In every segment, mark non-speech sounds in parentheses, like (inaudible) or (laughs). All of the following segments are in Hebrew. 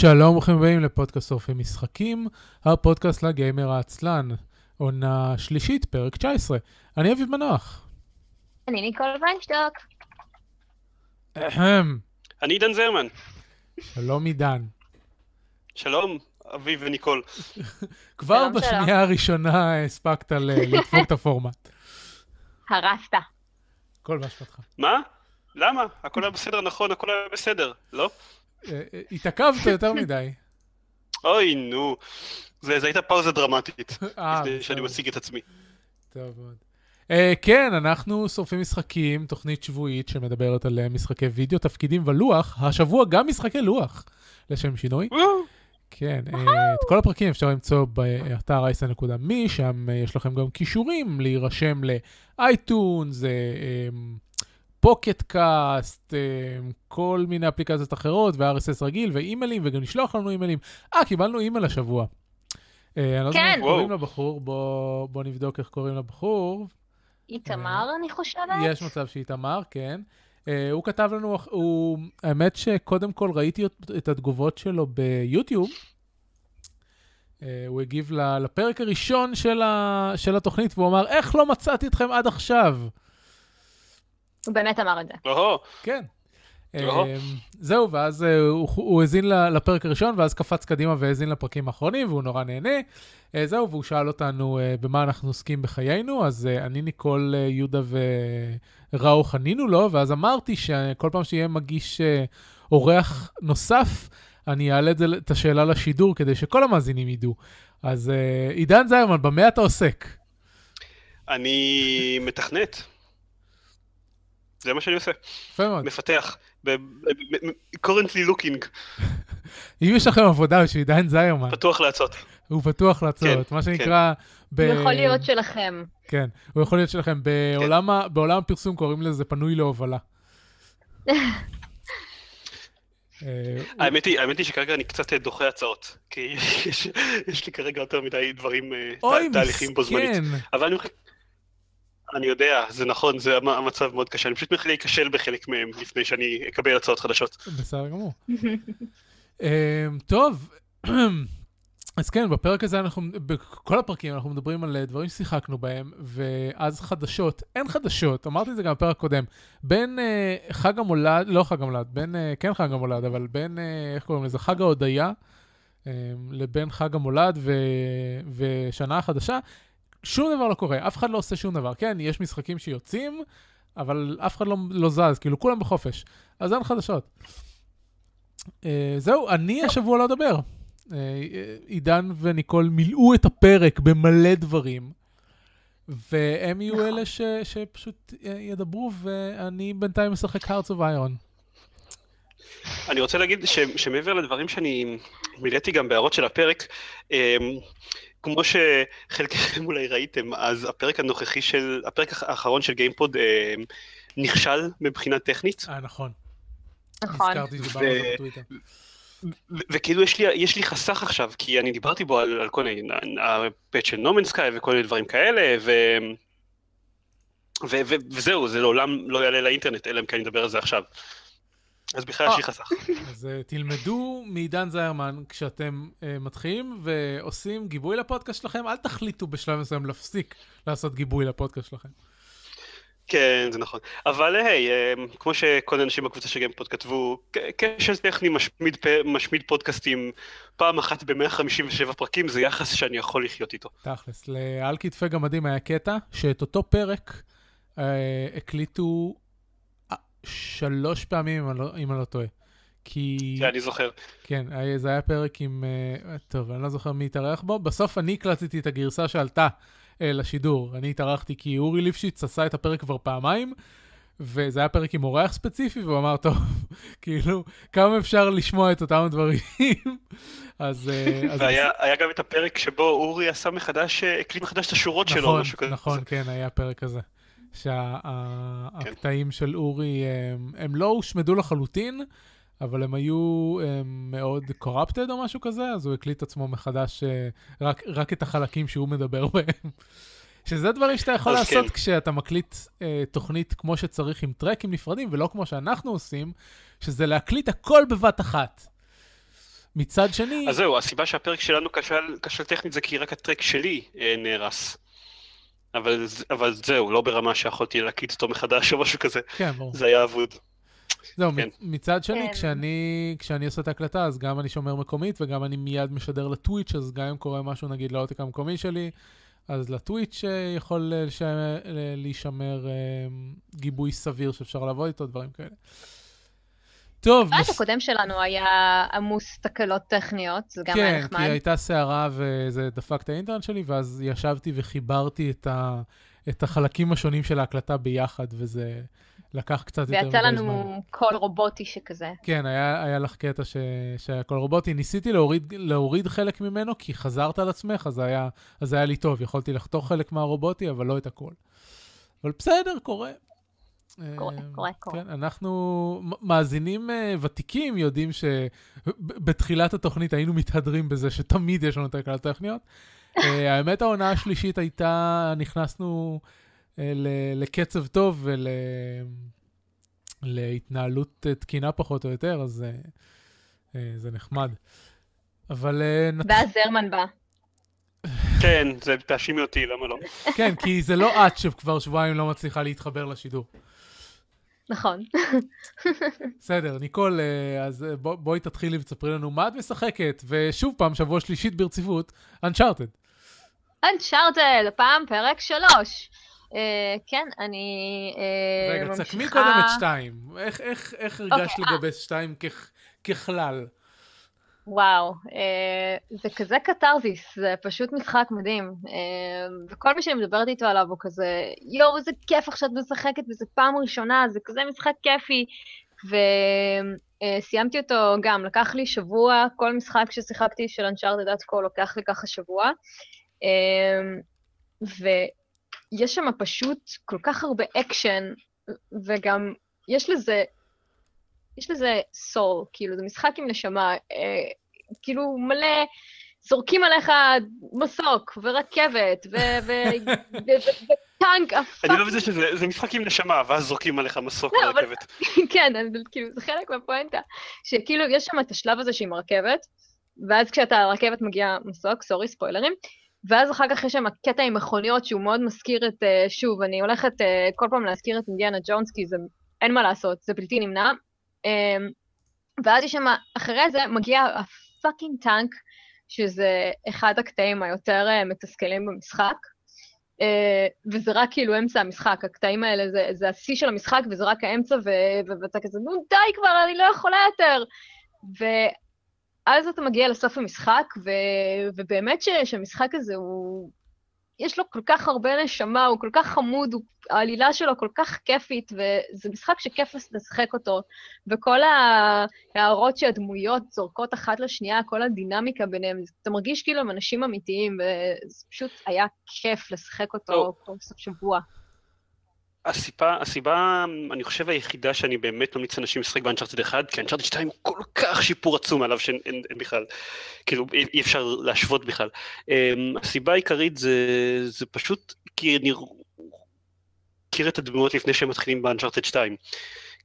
שלום, ברוכים הבאים לפודקאסט שורפי משחקים, הפודקאסט לגיימר העצלן, עונה שלישית, פרק 19. אני אביב מנוח. אני ניקול ויינשטוק. אהם, אני עידן זרמן. שלום עידן. שלום, אביב וניקול. (laughs) כבר שלום, שלום. בשנייה הראשונה הספקת ל- (laughs) לדפוק את הפורמט. הרסת. כל באשמתך. מה? למה? הכל היה בסדר, נכון, הכל היה בסדר, לא? אה, אה, התעכבת יותר מדי. אוי, נו. זו הייתה פאוזה דרמטית, אה, לפני שאני. משיג את עצמי. טוב מאוד. Uh, כן, אנחנו שורפים משחקים, תוכנית שבועית שמדברת על uh, משחקי וידאו, תפקידים ולוח. השבוע גם משחקי לוח, לשם שינוי. כן, uh, את כל הפרקים אפשר למצוא באתר אייסן.מי, שם uh, יש לכם גם כישורים להירשם ל iTunes, Pocket Casts, כל מיני אפליקציות אחרות, ו-RSS רגיל, ואימיילים, וגם לשלוח לנו אימיילים. אה, קיבלנו אימייל השבוע. אה, אני לא יודע כן. איך קוראים. לבחור, בוא, בוא נבדוק איך קוראים לבחור. איתמר, אני חושבת? יש מצב שאיתמר, כן. הוא כתב לנו, הוא, האמת שקודם כל ראיתי את, התגובות שלו ביוטיוב. הוא הגיב לפרק הראשון של, ה, של התוכנית, והוא אמר, איך לא מצאתי אתכם עד עכשיו? הוא באמת אמר את זה. כן. אה, זהו, ואז אה, הוא, האזין לפרק הראשון, ואז קפץ קדימה והאזין לפרקים האחרונים, והוא נורא נהנה. אה, זהו, והוא שאל אותנו אה, במה אנחנו עוסקים בחיינו, אז אני, ניקול, יהודה וראו חנינו לו, ואז אמרתי שכל פעם שיהיה מגיש אורח נוסף, אני אעלה את, השאלה לשידור כדי שכל המאזינים ידעו. אז עידן זיירמן, במה אתה עוסק? אני מתכנת. זה מה שאני עושה, יפה מאוד. מפתח. currently looking, (laughs) אם יש לכם עבודה בשביל עידן זיירמן, פתוח להצעות. הוא פתוח להצעות, כן, מה כן. שנקרא... ב- הוא יכול להיות שלכם. כן, הוא יכול להיות שלכם. בעולם, ה... בעולם הפרסום קוראים לזה פנוי להובלה. (laughs) אה, האמת היא, האמת היא שכרגע אני קצת אה, דוחה הצעות, כי (laughs) יש- יש לי כרגע יותר מדי דברים, אה, תה- תהליכים בו זמנית. מסכן. אבל אני, אני יודע, זה נכון, זה המ- המצב מאוד קשה, אני פשוט מתחיל להיכשל בחלק מהם לפני שאני אקבל הצעות חדשות. בסדר גמור. (laughs) אה, טוב, (clears throat) אז כן, בפרק הזה אנחנו, בכל הפרקים אנחנו מדברים על דברים ששיחקנו בהם, ואז חדשות. אין חדשות, אמרתי את זה גם בפרק הקודם. בין אה, חג המולד, לא חג המולד, בין, אה, כן חג המולד, אבל בין, אה, איך קוראים לזה? חג ההודיה, אה, לבין חג המולד ו, ושנה החדשה, שום דבר לא קורה, אף אחד לא עושה שום דבר. כן, יש משחקים שיוצאים, אבל אף אחד לא, לא זז, כאילו כולם בחופש. אז אין חדשות. אה, זהו, אני השבוע לא אדבר. אה, עידן וניקול מילאו את הפרק במלא דברים, והם יהיו נכון. אלה ש, שפשוט אה, ידברו, ואני בינתיים משחק Hearts of Iron. אני רוצה להגיד ש, שמעבר לדברים שאני מילאתי גם בהערות של הפרק, אה, כמו שחלקכם אולי ראיתם, אז הפרק הנוכחי של, הפרק האחרון של גיימפוד אה, נכשל מבחינה טכנית, אה, נכון. נכון. הזכרתי שדיברנו על זה ו- בטוויטר. ו- וכאילו יש לי, יש לי חסך עכשיו, כי אני דיברתי בו על, על כל מיני, הפאט של נומן סקאי וכל מיני דברים כאלה, ו... ו- ו- וזהו, זה לעולם לא יעלה לאינטרנט, אלא אם כן אני אדבר על זה עכשיו. אז בכלל יש לי חסך. אז אה, תלמדו מעידן זיירמן, כשאתם אה, מתחילים ועושים גיבוי לפודקאסט שלכם, אל תחליטו בשלב מסוים להפסיק לעשות גיבוי לפודקאסט שלכם. כן, זה נכון. אבל היי, אה, כמו שכל האנשים בקבוצה של גיימפוד כתבו, כשל טכני משמיד, פ- משמיד פודקאסטים פעם אחת ב-157 פרקים, זה יחס שאני יכול לחיות איתו. תכלס, לעל כתפי גמדים היה קטע שאת אותו פרק אה, הקליטו אה, שלוש פעמים, אם אני לא, לא טועה. כי... כן, אני זוכר. כן, זה היה פרק עם... אה, טוב, אני לא זוכר מי התארח בו. בסוף אני הקלטתי את הגרסה שעלתה אה, לשידור. אני התארחתי כי אורי ליפשיץ עשה את הפרק כבר פעמיים, וזה היה פרק עם אורח ספציפי, והוא אמר, טוב, (laughs) כאילו, כמה אפשר לשמוע את אותם דברים? (laughs) אז... אה, אז והיה היה גם את הפרק שבו אורי עשה מחדש, הקליט מחדש את השורות שלו, נכון, משהו כזה. נכון, כן, היה פרק כזה. שהקטעים של אורי, הם, הם לא הושמדו לחלוטין, אבל הם היו הם, מאוד corrupted או משהו כזה, אז הוא הקליט עצמו מחדש אה, רק, רק את החלקים שהוא מדבר בהם. שזה דברים שאתה יכול לעשות כן. כשאתה מקליט אה, תוכנית כמו שצריך עם טרקים נפרדים, ולא כמו שאנחנו עושים, שזה להקליט הכל בבת אחת. מצד שני... אז זהו, הסיבה שהפרק שלנו כשל, כשל טכנית זה כי רק הטרק שלי אה, נהרס. אבל, אבל זהו, לא ברמה שיכולתי להקליט אותו מחדש או משהו כזה. כן, ברור. זה היה אבוד. זהו, כן. מצד שני, כן. כשאני, כשאני עושה את ההקלטה, אז גם אני שומר מקומית וגם אני מיד משדר לטוויץ', אז גם אם קורה משהו, נגיד, לעותק המקומי שלי, אז ל Twitch אה, יכול אה, אה, להישמר גיבוי סביר שאפשר לעבוד איתו, דברים כאלה. טוב, הפרק נס- הקודם שלנו היה עמוס תקלות טכניות, זה גם היה כן, נחמד. כי הייתה סערה וזה דפק את האינטרנט שלי, ואז ישבתי וחיברתי את, ה, את החלקים השונים של ההקלטה ביחד, וזה לקח קצת יותר מדי ויצא זמן. לנו קול רובוטי שכזה. כן, היה, היה לך קטע ש... שהיה קול רובוטי. ניסיתי להוריד, להוריד חלק ממנו, כי חזרת על עצמך, אז היה, אז היה לי טוב. יכולתי לחתוך חלק מהרובוטי, אבל לא את הכל. אבל בסדר, קורה. קורה, אה, קורה, קורה. כן, אנחנו מאזינים אה, ותיקים יודעים שבתחילת התוכנית היינו מתהדרים בזה שתמיד יש לנו את הקלטות טכניות. (laughs) אה, האמת, העונה השלישית הייתה, נכנסנו אה, לקצב טוב ול... להתנהלות אה, תקינה פחות או יותר, אז זה נחמד. אבל. ואז זרמן בא. כן, זה תאשימי אותי, למה לא? כן, כי זה לא את שכבר שבועיים לא מצליחה להתחבר לשידור. נכון. בסדר, ניקול, אה, אז אה, בוא, בואי תתחילי ותספרי לנו מה את משחקת, ושוב פעם, שבוע שלישית ברציפות, Uncharted. אנצ'ארטד, הפעם פרק שלוש. אה, כן, אני אה, רגע, ממשיכה... תסכמי קודם את שתיים. איך, איך, איך הרגשת אוקיי, לגבי שתיים ככ, ככלל? וואו, אה, זה כזה קתרזיס, זה פשוט משחק מדהים. אה, וכל מי שאני מדברת איתו עליו הוא כזה, יואו, איזה כיף עכשיו משחקת וזה פעם ראשונה, זה כזה משחק כיפי. וסיימתי אותו גם, לקח לי שבוע, כל משחק ששיחקתי של אנצ'ארטד עד כה לוקח לי ככה שבוע. אה, ויש שם פשוט כל כך הרבה אקשן, וגם יש לזה יש לזה soul, כאילו, זה משחק עם נשמה, אה, כאילו מלא, זורקים עליך מסוק, ורכבת, וטנק, אני לא מבין שזה זה משחק עם נשמה, ואז זורקים עליך מסוק לא, ברכבת. (laughs) כן, כאילו, זה חלק מהפואנטה, שכאילו, יש שם את השלב הזה שעם הרכבת, ואז כשאתה על הרכבת מגיע מסוק, sorry, ספוילרים, ואז אחר כך יש שם קטע עם מכוניות שהוא מאוד מזכיר את, אה, שוב, אני הולכת אה, כל פעם להזכיר את אינדיאנה ג'ונס, כי זה, אין מה לעשות, זה בלתי נמנע. אה, ואז יש שם, אחרי זה מגיע הפאקינג טנק, שזה אחד הקטעים היותר אה, מתסכלים במשחק. Uh, וזה רק כאילו אמצע המשחק, הקטעים האלה זה, זה השיא של המשחק וזה רק האמצע, ואתה כזה, נו די כבר, אני לא יכולה יותר. ואז אתה מגיע לסוף המשחק, ו- ובאמת ש- שהמשחק הזה הוא... יש לו כל כך הרבה נשמה, הוא כל כך חמוד, הוא... העלילה שלו כל כך כיפית, וזה משחק שכיף לשחק אותו. וכל ההערות שהדמויות זורקות אחת לשנייה, כל הדינמיקה ביניהם, אתה מרגיש כאילו הם אנשים אמיתיים, וזה פשוט היה כיף לשחק אותו. כל סוף שבוע. הסיבה, הסיבה, אני חושב היחידה שאני באמת ממליץ לאנשים לשחק באנצ'ארטד 1, כי אנצ'ארטד 2 הוא כל כך שיפור עצום עליו שאין אין, אין בכלל, כאילו אי אפשר להשוות בכלל. Um, הסיבה העיקרית זה, זה פשוט כי אני מכיר את הדמויות לפני שהם מתחילים באנצ'ארטד 2.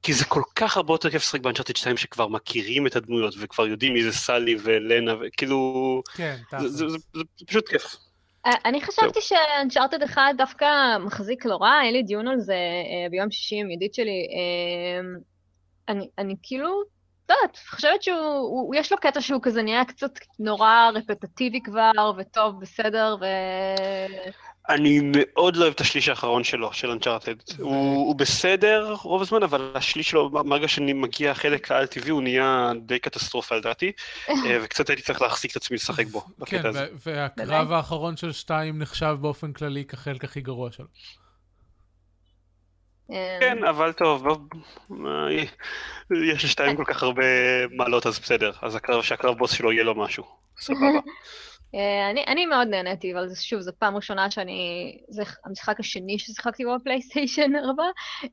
כי זה כל כך הרבה יותר כיף לשחק באנצ'ארטד 2 שכבר מכירים את הדמויות וכבר יודעים מי זה סלי ולנה וכאילו כן, זה, תכלס. זה, זה, זה פשוט כיף. אני חשבתי שאנצ'ארטד אחד דווקא מחזיק לא רע, היה לי דיון על זה אה, ביום שישי עם ידיד שלי. אה, אני, אני כאילו, לא יודעת, חושבת שהוא, הוא, הוא- יש לו קטע שהוא כזה נהיה קצת נורא רפטטיבי כבר, וטוב, בסדר, ו... אני מאוד לא אוהב את השליש האחרון שלו, של אנצ'ארטד. הוא, הוא בסדר רוב הזמן, אבל השליש שלו, מהרגע שאני מגיע החלק העל טבעי, הוא נהיה די קטסטרופה לדעתי, אה, וקצת הייתי צריך להחזיק את עצמי לשחק בו, כן, בקטע הזה. ו- והקרב האחרון של שתיים נחשב באופן כללי כחלק הכי גרוע שלו. אה, כן, אבל טוב, מה, יש לשתיים כל כך הרבה מעלות, אז בסדר. אז הקרב, שהקרב בוס שלו יהיה לו משהו. סבבה. (laughs) אה, אני, אני מאוד נהניתי, אבל שוב, זו פעם ראשונה שאני... זה המשחק השני ששיחקתי בו בפלייסטיישן (laughs) 4,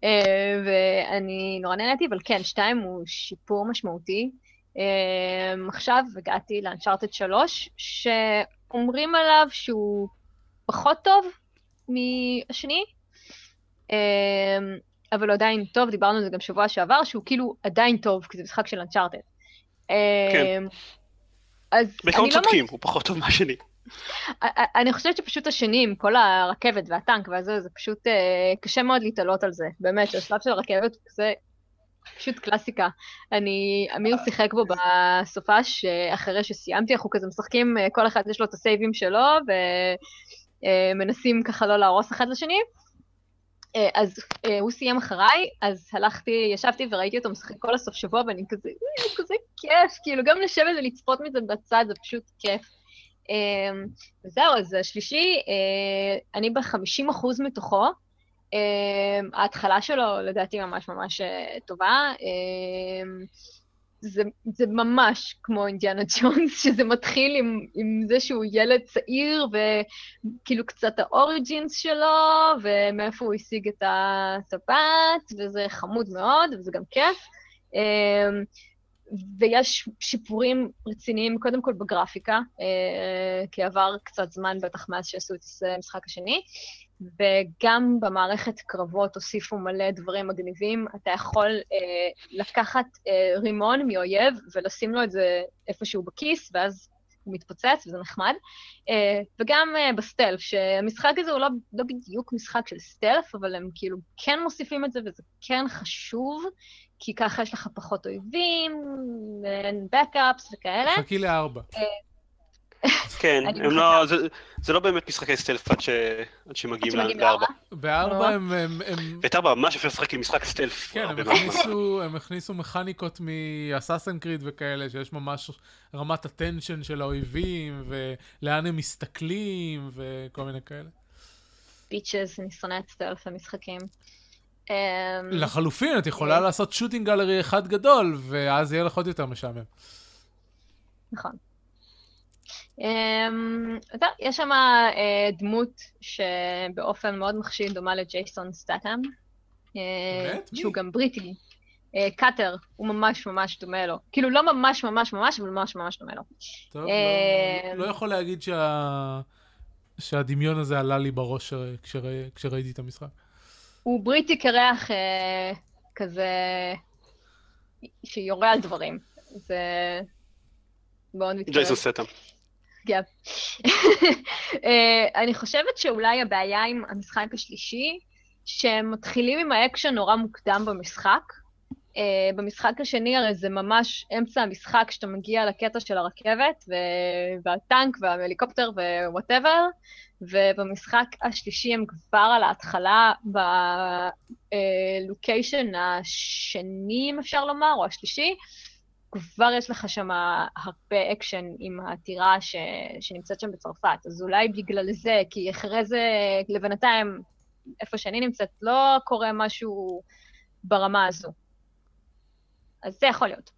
אה, ואני נורא נהניתי, אבל כן, שתיים הוא שיפור משמעותי. אה, עכשיו הגעתי לאנצ'ארטד 3, שאומרים עליו שהוא פחות טוב מהשני, אבל הוא עדיין טוב, דיברנו על זה גם שבוע שעבר, שהוא כאילו עדיין טוב, כי זה משחק של אנצ'ארטד. כן. אז בעיקרון לא צודקים, הוא פחות טוב מהשני. אני חושבת שפשוט השני, עם כל הרכבת והטנק והזה, זה פשוט אה, קשה מאוד להתעלות על זה. באמת, השלב של הרכבת זה פשוט קלאסיקה. אני, אמיר שיחק בו בסופש, אחרי שסיימתי, אנחנו כזה משחקים, אה, כל אחד יש לו את הסייבים שלו, ומנסים ככה לא להרוס אחד לשני. אה, אז אה, הוא סיים אחריי, אז הלכתי, ישבתי וראיתי אותו משחק כל הסוף שבוע, ואני כזה, כזה כיף, כאילו גם לשבת ולצפות מזה בצד, זה פשוט כיף. וזהו, אז השלישי, אני ב-50% מתוכו, Um, ההתחלה שלו לדעתי ממש ממש טובה. זה, זה ממש כמו אינדיאנה ג'ונס, (laughs) שזה מתחיל עם, עם זה שהוא ילד צעיר, וכאילו קצת האוריג'ינס שלו, ומאיפה הוא השיג את הטבעת, וזה חמוד מאוד, וזה גם כיף. Um, ויש שיפורים רציניים, קודם כל בגרפיקה, uh, כי עבר קצת זמן בטח מאז שעשו את המשחק השני. וגם במערכת קרבות הוסיפו מלא דברים מגניבים. אתה יכול אה, לקחת אה, רימון מאויב ולשים לו את זה איפשהו בכיס, ואז הוא מתפוצץ, וזה נחמד. אה, וגם אה, בסטלף, שהמשחק הזה הוא לא, לא בדיוק משחק של סטלף, אבל הם כאילו כן מוסיפים את זה, וזה כן חשוב, כי ככה יש לך פחות אויבים, אין בקאפס וכאלה. חכי לארבע. אה, כן, הם לא, זה, זה לא באמת משחקי סטלף עד, ש, עד שמגיעים לארבע. בארבע הם... ואת ארבע ממש אפשר לשחק עם משחק סטלף. כן, הם הכניסו, הם הכניסו מכניקות מאסאסן קריד וכאלה, שיש ממש רמת הטנשן של האויבים, ולאן הם מסתכלים, וכל מיני כאלה. פיצ'ז, אני שונאת סטלף במשחקים. אמ, לחלופין, את יכולה כן. לעשות שוטינג גלרי אחד גדול, ואז יהיה לך עוד יותר משעמם. נכון. Um, יש שם uh, דמות שבאופן מאוד מחשיד דומה לג'ייסון סטאטאם. באמת? Uh, שהוא גם בריטי. Uh, קאטר, הוא ממש ממש דומה לו. כאילו, לא ממש ממש ממש, אבל ממש ממש דומה לו. טוב, לא, לא יכול להגיד שה... שהדמיון הזה עלה לי בראש כשרא... כשראיתי את המשחק. הוא בריטי קרח uh, כזה שיורה על דברים. זה מאוד מתקרב. ג'ייסון סטאטאם. כן. אה, אני חושבת שאולי הבעיה עם המשחק השלישי, שהם מתחילים עם האקשן נורא מוקדם במשחק. Uh, במשחק השני הרי זה ממש אמצע המשחק, כשאתה מגיע לקטע של הרכבת, ו- והטנק וההליקופטר ו whatever, ובמשחק השלישי הם כבר על ההתחלה ב location אה, השני, אם אפשר לומר, או השלישי, כבר יש לך שם הרבה אקשן עם הטירה ש... שנמצאת שם בצרפת. אז אולי בגלל זה, כי אחרי זה, לבינתיים, איפה שאני נמצאת, לא קורה משהו ברמה הזו. אז זה יכול להיות.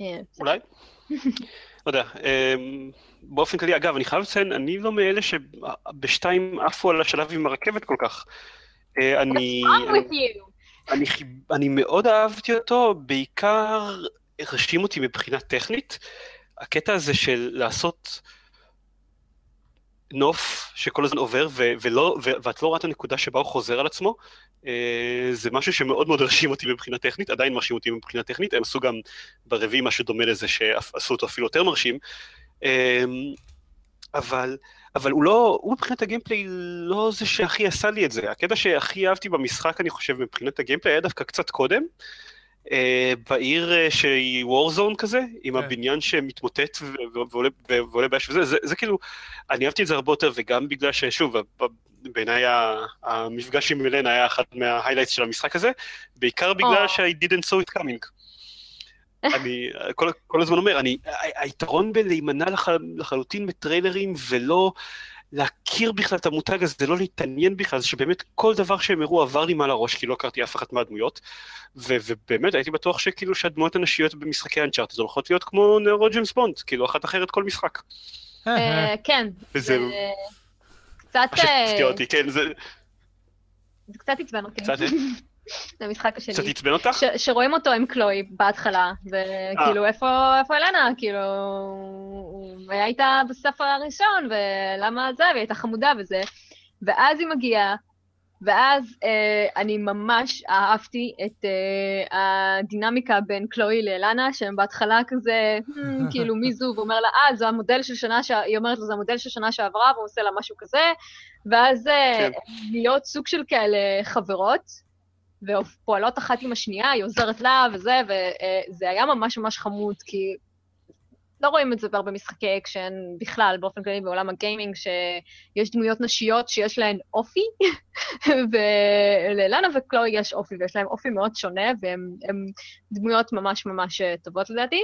אה, אולי? לא יודע. אמ, באופן כללי, אגב, אני חייב לציין, אני לא מאלה שבשתיים עפו על השלב עם הרכבת כל כך. אה, אני... What's wrong with you? אני, אני מאוד אהבתי אותו, בעיקר הרשים אותי מבחינה טכנית. הקטע הזה של לעשות נוף שכל הזמן עובר ו- ולא, ו- ואת לא רואה את הנקודה שבה הוא חוזר על עצמו, אה, זה משהו שמאוד מאוד הרשים אותי מבחינה טכנית, עדיין מרשים אותי מבחינה טכנית, הם עשו גם ברביעי משהו דומה לזה שעשו אותו אפילו יותר מרשים. אה, אבל אבל הוא לא, הוא מבחינת הגיימפליי לא זה שהכי עשה לי את זה. הקטע שהכי אהבתי במשחק, אני חושב, מבחינת הגיימפליי, היה דווקא קצת קודם. אה, בעיר אה, שהיא וורזון כזה, עם כן. הבניין שמתמוטט ועולה באש וזה, זה, זה כאילו, אני אהבתי את זה הרבה יותר, וגם בגלל ששוב, בעיניי המפגש עם מלן היה אחד מההיילייטס של המשחק הזה, בעיקר בגלל ש-I didn't saw it coming. אני כל, כל הזמן אומר, אני, היתרון בלהימנע לח, לחלוטין מטריילרים ולא להכיר בכלל את המותג הזה, לא להתעניין בכלל, זה שבאמת כל דבר שהם הראו עבר לי מעל הראש, כי לא הכרתי אף אחת מהדמויות, ו, ובאמת הייתי בטוח שכאילו שהדמויות הנשיות במשחקי אנצ'ארט הולכות להיות כמו נרו ג'יימס בונד, כאילו אחת אחרת כל משחק. אה, כן. וזה... קצת... הפתיע אותי, כן, זה... זה קצת עצבן אותי. למשחק השני. קצת עצבן אותך? ש- שרואים אותו עם קלוי בהתחלה, וכאילו, אה. איפה, איפה אלנה? כאילו, הוא היה איתה בספר הראשון, ולמה זה, והיא הייתה חמודה וזה. ואז היא מגיעה, ואז אה, אני ממש אהבתי את אה, הדינמיקה בין קלואי לאלנה, שהם בהתחלה כזה, hmm, (laughs) כאילו מי זו, ואומר לה, אה, זה המודל של שנה, ש... היא אומרת לו, זה המודל של שנה שעברה, והוא עושה לה משהו כזה, ואז אה, כן. להיות סוג של כאלה חברות, ופועלות אחת עם השנייה, היא עוזרת לה וזה, וזה היה ממש ממש חמוד, כי לא רואים את זה בהרבה משחקי אקשן בכלל, באופן כללי בעולם הגיימינג, שיש דמויות נשיות שיש להן אופי, (laughs) ולאלנה וקלוי יש אופי, ויש להן אופי מאוד שונה, והן דמויות ממש ממש אה, טובות לדעתי.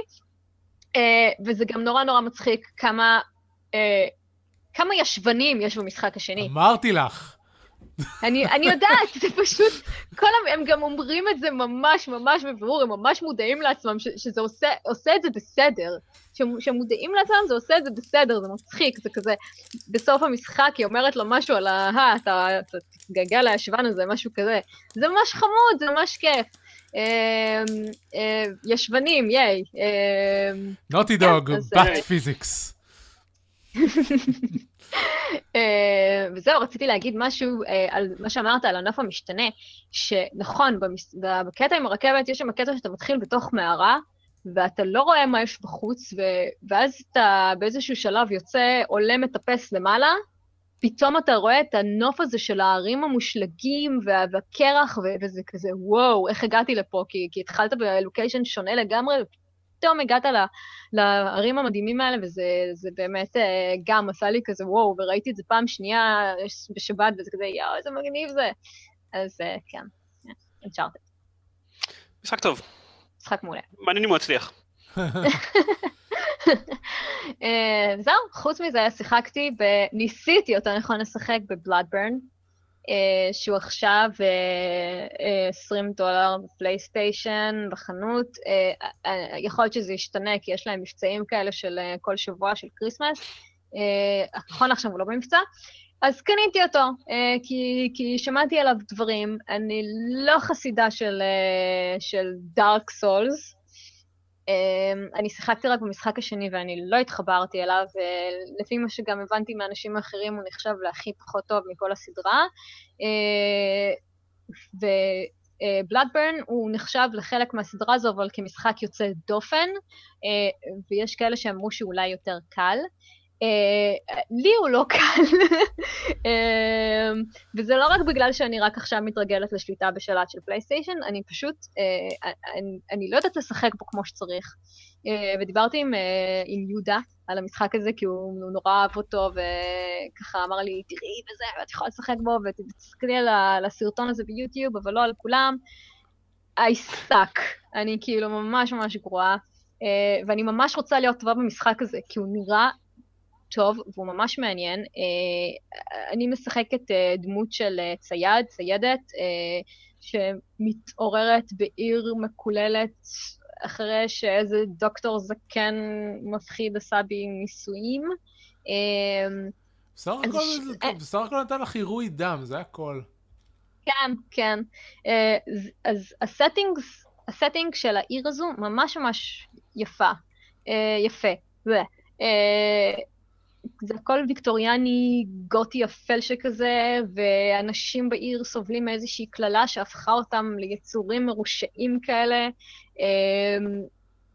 אה, וזה גם נורא נורא מצחיק כמה, אה, כמה ישבנים יש במשחק השני. אמרתי לך. אני, אני יודעת, זה פשוט, כל הם גם אומרים את זה ממש ממש בבירור, הם ממש מודעים לעצמם ש, שזה עושה, עושה את זה בסדר. שהם מודעים לעצמם זה עושה את זה בסדר, זה מצחיק, זה כזה, בסוף המשחק היא אומרת לו משהו על ה... אה, אתה תתגעגע לישבן הזה, משהו כזה. זה ממש חמוד, זה ממש כיף. אה, אה, ישבנים, ייי. נוטי דוג, בת פיזיקס. אה, וזהו, רציתי להגיד משהו אה, על מה שאמרת על הנוף המשתנה, שנכון, בקטע עם הרכבת יש שם קטע שאתה מתחיל בתוך מערה, ואתה לא רואה מה יש בחוץ, ואז אתה באיזשהו שלב יוצא, עולה, מטפס למעלה, פתאום אתה רואה את הנוף הזה של הערים המושלגים והקרח, וזה כזה, וואו, איך הגעתי לפה? כי, כי התחלת בלוקיישן שונה לגמרי, פתאום הגעת לערים המדהימים האלה, וזה באמת אה, גם עשה לי כזה וואו, וראיתי את זה פעם שנייה בשבת, וזה כזה, יואו, איזה מגניב זה. אז אה, כן, אינצ'ארטד. משחק טוב. משחק מעולה. מעניין אם הוא הצליח. (laughs) אה, זהו, חוץ מזה שיחקתי, ניסיתי יותר נכון לשחק בבלאדברן, שהוא עכשיו 20 אה, דולר בפלייסטיישן, בחנות. יכול להיות שזה ישתנה, כי יש להם מבצעים כאלה של כל שבוע של כריסמס. נכון עכשיו הוא לא במבצע. אז קניתי אותו, כי, כי שמעתי עליו דברים. אני לא חסידה של, Dark Souls, אני שיחקתי רק במשחק השני ואני לא התחברתי אליו, ולפי מה שגם הבנתי מאנשים אחרים, הוא נחשב להכי פחות טוב מכל הסדרה. אה, ובלאדברן הוא נחשב לחלק מהסדרה הזו, אבל כמשחק יוצא דופן, אה, ויש כאלה שאמרו שאולי יותר קל. Uh, לי הוא לא קל, uh, וזה לא רק בגלל שאני רק עכשיו מתרגלת לשליטה בשלט של פלייסטיישן, אני פשוט, uh, אני, לא יודעת לשחק בו כמו שצריך. ודיברתי עם, עם יהודה על המשחק הזה, כי הוא, נורא אהב אותו, וככה אמר לי, תראי וזה, ואת יכולה לשחק בו, ותסתכלי על הסרטון הזה ביוטיוב, אבל לא על כולם. I suck. אני כאילו ממש ממש גרועה. ואני ממש רוצה להיות טובה במשחק הזה, כי הוא נראה טוב והוא ממש מעניין. אה, אני משחקת אה, דמות של אה, צייד, ציידת, שמתעוררת בעיר מקוללת אחרי שאיזה דוקטור זקן מפחיד עשה בי ניסויים. בסך הכל נתן לך עירוי דם, זה הכל. כן, כן. אז ה settings, ה setting של העיר הזו ממש ממש יפה. יפה. זה הכל ויקטוריאני גותי אפל שכזה, ואנשים בעיר סובלים מאיזושהי קללה שהפכה אותם ליצורים מרושעים כאלה. אמ,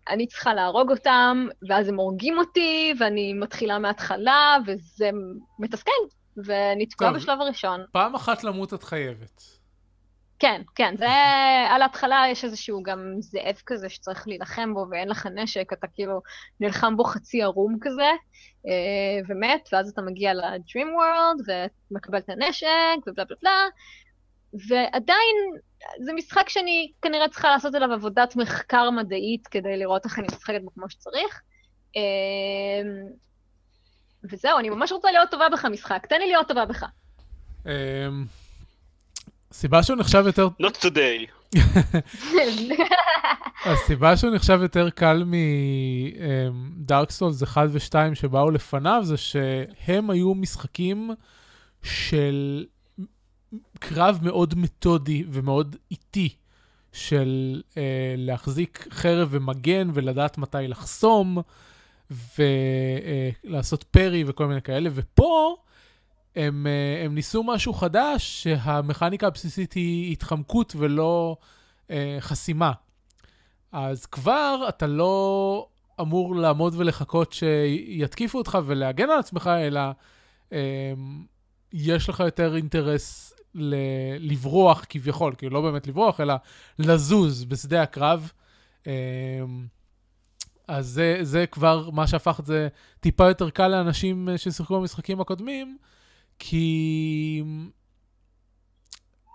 אני צריכה להרוג אותם, ואז הם הורגים אותי, ואני מתחילה מההתחלה, וזה מתסכל, ואני תקועה בשלב הראשון. פעם אחת למות את חייבת. כן, כן, זה על ההתחלה יש איזשהו גם זאב כזה שצריך להילחם בו ואין לך נשק, אתה כאילו נלחם בו חצי ערום כזה, אה, ומת, ואז אתה מגיע לדרים וורלד ומקבל את הנשק ובלה בלה בלה, ועדיין זה משחק שאני כנראה צריכה לעשות עליו עבודת מחקר מדעית כדי לראות איך אני משחקת בו כמו שצריך. אה, וזהו, אני ממש רוצה להיות טובה בך משחק, תן לי להיות טובה בך. הסיבה שהוא נחשב יותר... Not today. (laughs) הסיבה שהוא נחשב יותר קל מדארק סולס 1 ו-2 שבאו לפניו, זה שהם היו משחקים של קרב מאוד מתודי ומאוד איטי, של אה, להחזיק חרב ומגן ולדעת מתי לחסום, ולעשות אה, פרי וכל מיני כאלה, ופה הם, אה, הם ניסו משהו חדש, שהמכניקה הבסיסית היא התחמקות ולא אה, חסימה. אז כבר אתה לא אמור לעמוד ולחכות שיתקיפו אותך ולהגן על עצמך, אלא אה, יש לך יותר אינטרס ל- לברוח כביכול, כאילו לא באמת לברוח, אלא לזוז בשדה הקרב. אה, אז זה, זה כבר מה שהפך את זה טיפה יותר קל לאנשים ששיחקו במשחקים הקודמים, כי...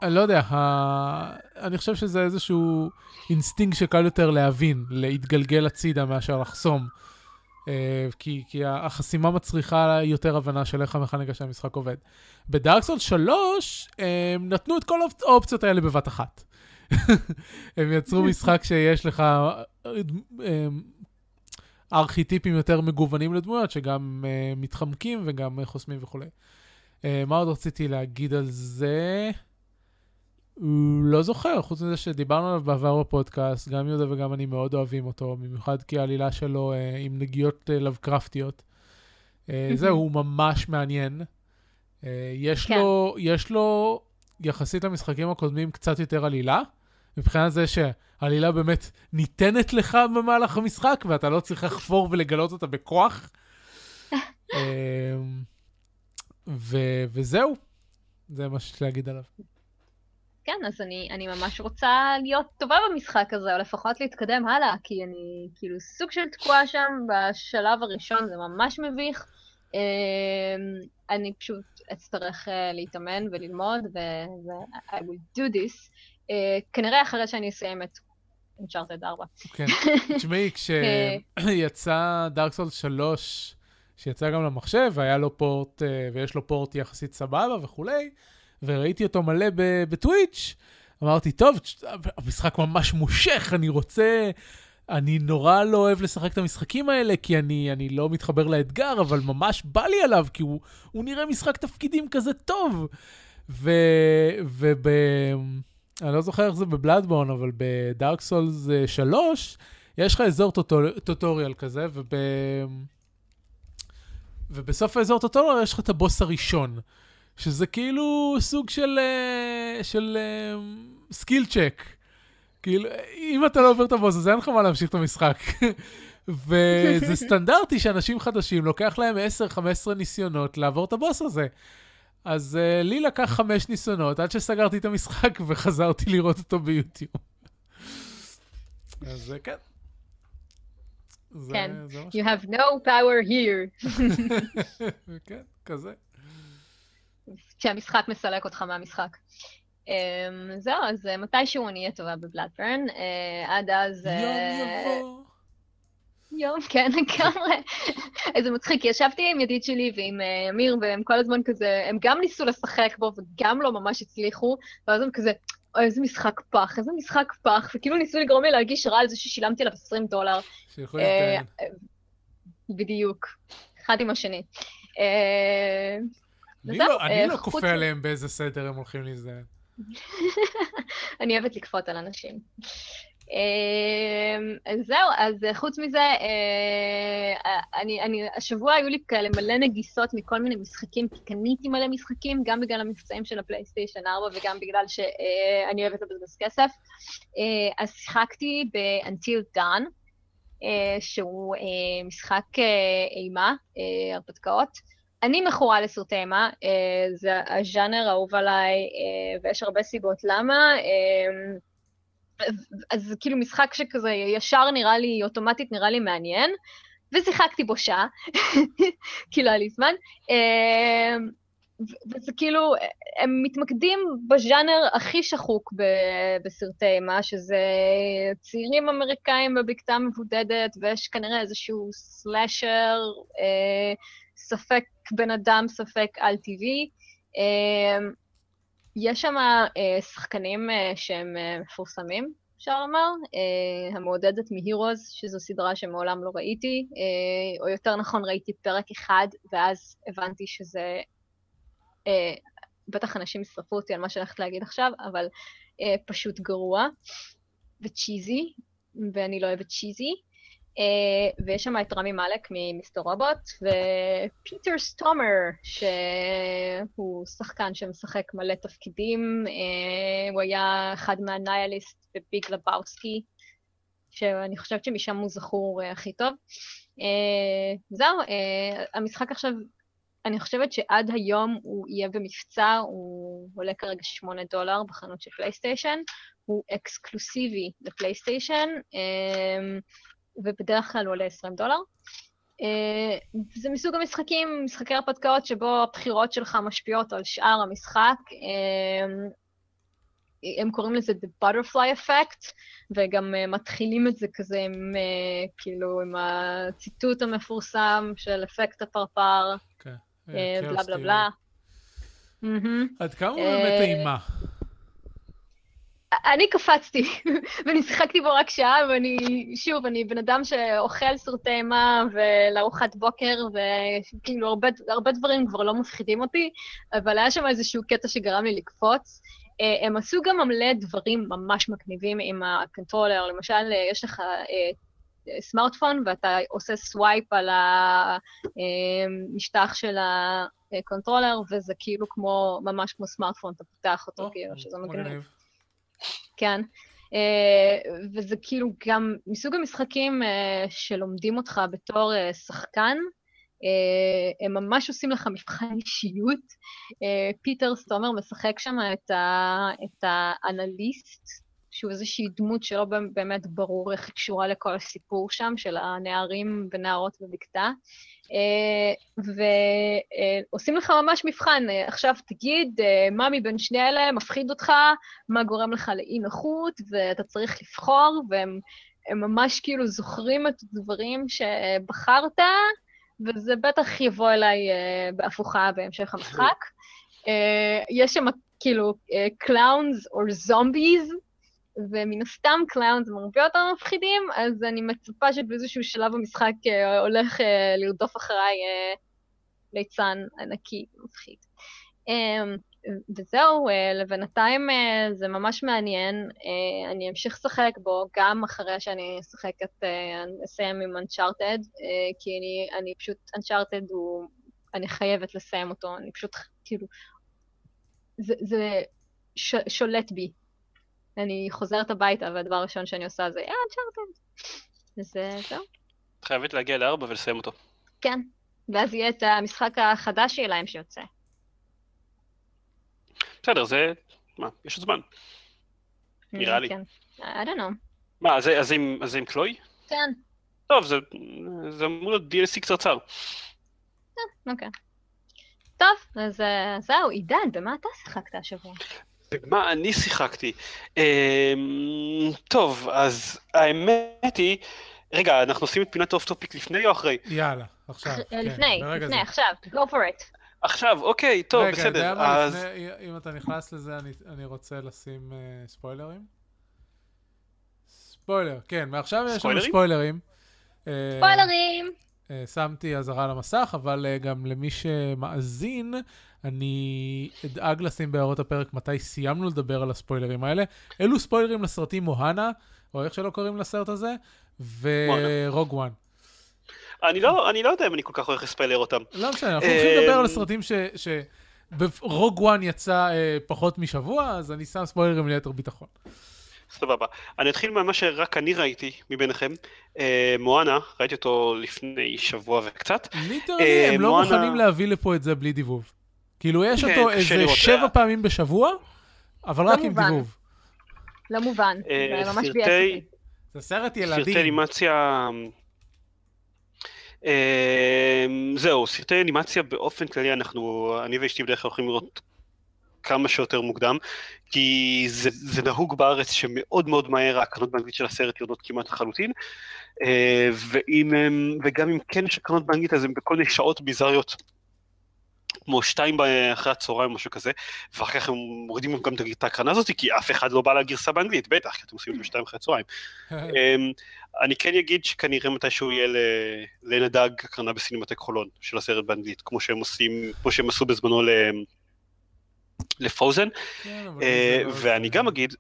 אני לא יודע, ה... אני חושב שזה איזשהו אינסטינקט שקל יותר להבין, להתגלגל הצידה מאשר לחסום. אה, כי, כי החסימה מצריכה יותר הבנה של איך המכניקה של המשחק עובד. ב Dark Souls 3, הם נתנו את כל האופציות האלה בבת אחת. (laughs) הם יצרו משחק שיש לך אה, ארכיטיפים יותר מגוונים לדמויות, שגם מתחמקים וגם חוסמים וכולי. Uh, מה עוד רציתי להגיד על זה? לא זוכר, חוץ מזה שדיברנו עליו בעבר בפודקאסט, גם יהודה וגם אני מאוד אוהבים אותו, במיוחד כי העלילה שלו uh, עם נגיעות uh, לבקרפטיות. Uh, זהו, הוא ממש מעניין. Uh, יש, כן. לו, יש לו, יחסית למשחקים הקודמים, קצת יותר עלילה. מבחינת זה שהעלילה באמת ניתנת לך במהלך המשחק, ואתה לא צריך לחפור ולגלות אותה בכוח. (laughs) אמ, ו- וזהו, זה מה שיש להגיד עליו. כן, אז אני, אני ממש רוצה להיות טובה במשחק הזה, או לפחות להתקדם הלאה, כי אני כאילו סוג של תקועה שם בשלב הראשון, זה ממש מביך. אמ, אני פשוט אצטרך uh, להתאמן וללמוד, ו- I will do this. אה, כנראה אחרי שאני אסיים את אינצ'ארטד 4. כן. (laughs) תשמעי, כשיצא דארק סולס 3, שיצא גם למחשב, והיה לו פורט, אה, ויש לו פורט יחסית סבבה וכולי, וראיתי אותו מלא בטוויץ', אמרתי, טוב, המשחק ממש מושך, אני רוצה... אני נורא לא אוהב לשחק את המשחקים האלה, כי אני, אני לא מתחבר לאתגר, אבל ממש בא לי עליו, כי הוא, הוא נראה משחק תפקידים כזה טוב. ו... וב... אני לא זוכר איך זה בבלאדבורן, אבל בדארק סולס 3, יש לך אזור טוטוריאל כזה, וב... ובסוף האזור טוטוריאל יש לך את הבוס הראשון, שזה כאילו סוג של, אה, של skill uh, check. כאילו, אם אתה לא עובר את הבוס הזה, אין לך מה להמשיך את המשחק. (laughs) וזה (laughs) סטנדרטי שאנשים חדשים, לוקח להם 10-15 ניסיונות לעבור את הבוס הזה. אז uh, לי לקח חמש ניסיונות עד שסגרתי את המשחק (laughs) וחזרתי לראות אותו ביוטיוב. אז כן. זה, כן, זה you have no power here. (laughs) כן, כזה. כשהמשחק מסלק אותך מהמשחק. Um, זהו, אז uh, מתישהו אני אהיה טובה בבלאדברן. Uh, עד אז... Uh, יום יבוא. יום, כן, לגמרי. איזה מצחיק, ישבתי עם ידיד שלי ועם אמיר, והם כל הזמן כזה, הם גם ניסו לשחק בו וגם לא ממש הצליחו, ואז הם כזה, אוי, איזה משחק פח, איזה משחק פח, וכאילו ניסו לגרום לי להרגיש רע על זה ששילמתי עליו 20 דולר. שיכול להתאם. אה, בדיוק, אחד עם השני. אני לא, אני לא כופה עליהם באיזה סדר הם הולכים להזדהן. (laughs) אני אוהבת לכפות על אנשים. אמ, אז זהו, אז אה, חוץ מזה, אה, אני, אני, השבוע היו לי כאלה מלא נגיסות מכל מיני משחקים, כי קניתי מלא משחקים, גם בגלל המבצעים של הפלייסטיישן 4 וגם בגלל שאני אוהבת לבזבז כסף. אה, אז שיחקתי ב-Until Dawn, שהוא משחק אימה, הרפתקאות. אני מכורה לסרטי אימה, זה הז'אנר האהוב עליי, ויש הרבה סיבות למה. אז כאילו משחק שכזה ישר נראה לי, אוטומטית נראה לי מעניין, ושיחקתי בו שעה, (laughs) כי לא היה לי זמן. אמ, וזה כאילו, הם מתמקדים בז'אנר הכי שחוק בסרטי אימה, שזה צעירים אמריקאים בבקתה מבודדת, ויש כנראה איזשהו סלאשר, אה, ספק בן אדם, ספק על-טבעי. אמ, יש שם אה, שחקנים אה, שהם אה, מפורסמים, אפשר לומר, המעודדת מהירוז, שזו סדרה שמעולם לא ראיתי, או יותר נכון ראיתי פרק אחד, ואז הבנתי שזה... בטח אנשים ישרפו אותי על מה שאני הולכת להגיד עכשיו, אבל פשוט גרוע וצ'יזי, ואני לא אוהבת צ'יזי. Uh, ויש שם את רמי מאלק ממיסטר רובוט, ופיטר סטומר, שהוא שחקן שמשחק מלא תפקידים, uh, הוא היה אחד מהניאליסט בביג לבאוסקי, שאני חושבת שמשם הוא זכור uh, הכי טוב. זהו, המשחק עכשיו, אני חושבת שעד היום הוא יהיה במבצע, הוא עולה כרגע 8 דולר בחנות של פלייסטיישן, הוא אקסקלוסיבי לפלייסטיישן, ובדרך כלל הוא עולה 20 דולר. Uh, זה מסוג המשחקים, משחקי הרפתקאות, שבו הבחירות שלך משפיעות על שאר המשחק. Uh, הם קוראים לזה The Butterfly Effect, וגם uh, מתחילים את זה כזה עם, uh, כאילו, עם הציטוט המפורסם של אפקט הפרפר, כן. בלה בלה בלה. עד כמה הוא באמת אימה? אני קפצתי, (laughs) ואני שיחקתי בו רק שעה, ואני, שוב, אני בן אדם שאוכל סרטי אימה ולארוחת בוקר, וכאילו הרבה, הרבה דברים כבר לא מפחידים אותי, אבל היה שם איזשהו קטע שגרם לי לקפוץ. הם עשו גם מלא דברים ממש מגניבים עם ה controller, למשל, יש לך סמארטפון ואתה עושה swipe על המשטח של ה controller, וזה כאילו כמו, ממש כמו סמארטפון, אתה פותח אותו, כאילו, שזה מגניב. כן. Uh, וזה כאילו גם מסוג המשחקים uh, שלומדים אותך בתור uh, שחקן, uh, הם ממש עושים לך מבחן אישיות. Uh, פיטר סטומר משחק שם את, את האנליסט, שהוא איזושהי דמות שלא באמת ברור איך היא קשורה לכל הסיפור שם, של הנערים ונערות בבקתה. ועושים לך ממש מבחן, עכשיו תגיד מה מבין שני אלה מפחיד אותך, מה גורם לך לאי נוחות, ואתה צריך לבחור, והם ממש כאילו זוכרים את הדברים שבחרת, וזה בטח יבוא אליי בהפוכה בהמשך המשחק. יש שם כאילו clowns או zombies, ומן הסתם clowns הם הרבה יותר מפחידים, אז אני מצפה שבאיזשהו שלב המשחק uh, הולך uh, לרדוף אחריי uh, ליצן ענקי מפחיד. Um, וזהו, לבינתיים זה ממש מעניין. אני אמשיך לשחק בו גם אחרי שאני אשחק את, uh, אסיים עם uh, כי אני, אני פשוט, Uncharted הוא, אני חייבת לסיים אותו, אני פשוט, כאילו, זה, זה ש, שולט בי. אני חוזרת הביתה, והדבר הראשון שאני עושה זה, אה, אנצ'ארטד. אז זהו. את חייבת להגיע לארבע ולסיים אותו. כן, ואז יהיה את המשחק החדש שלהם שיוצא. בסדר, זה... מה, יש עוד זמן. נראה לי. כן, I don't know. מה, אז זה עם קלוי? כן. טוב, זה אמור להיות DLC קצרצר. אוקיי. טוב, אז זהו, עידן, במה אתה שיחקת השבוע? במה אני שיחקתי? אמ, טוב, אז האמת היא... רגע, אנחנו עושים את פינת off topic לפני או אחרי? יאללה, עכשיו. כן, לפני, לפני, עכשיו, go for it. עכשיו, אוקיי, טוב, רגע, בסדר. רגע, אתה אז... יודע מה, לפני, אם אתה נכנס לזה, אני, אני רוצה לשים uh, ספוילרים. ספוילר, כן, מעכשיו יש לנו ספוילרים. ספוילרים! Uh, שמתי אזהרה על המסך, אבל uh, גם למי שמאזין, אני אדאג לשים בהערות הפרק מתי סיימנו לדבר על הספוילרים האלה. אלו ספוילרים לסרטים מוהנה, או איך שלא קוראים לסרט הזה, ו Rogue One. אני לא, אני לא יודע אם אני כל כך הולך לספיילר אותם. לא משנה, אנחנו הולכים לדבר על הסרטים ש... ש... ו Rogue One יצא אה, פחות משבוע, אז אני שם ספוילרים ליתר ביטחון. סבבה. אני אתחיל ממה שרק אני ראיתי מביניכם. אה, מואנה, ראיתי אותו לפני שבוע וקצת. ליטרלי, אה, הם לא מואנה... מוכנים להביא לפה את זה בלי דיבוב. כאילו, יש כן, אותו איזה שבע זה... פעמים בשבוע, אבל לא רק מובן. עם דיבוב. לא מובן, אה, זה ממש ביאס אותי. זה סרט ילדים. סרטי אנימציה... אה, זהו, סרטי אנימציה באופן כללי, אנחנו, אני ואשתי בדרך כלל הולכים לראות כמה שיותר מוקדם, כי זה, זה נהוג בארץ שמאוד מאוד מהר ההקרנות באנגלית של הסרט יורדות כמעט לחלוטין, אה, ואם, וגם אם כן יש הקרנות באנגלית אז הם בכל מיני שעות ביזריות כמו שתיים אחרי הצהריים או משהו כזה, ואחר כך הם מורידים גם את ההקרנה הזאת, כי אף אחד לא בא לגרסה באנגלית, בטח, כי אתם עושים את זה בשתיים אחרי הצהריים. (laughs) אמ, אני כן אגיד שכנראה מתישהו יהיה לנדג הקרנה בסינמטק חולון של הסרט באנגלית, כמו שהם עושים, כמו שהם עשו בזמנו לפרוזן. כן, אה, לא ואני גם אגיד,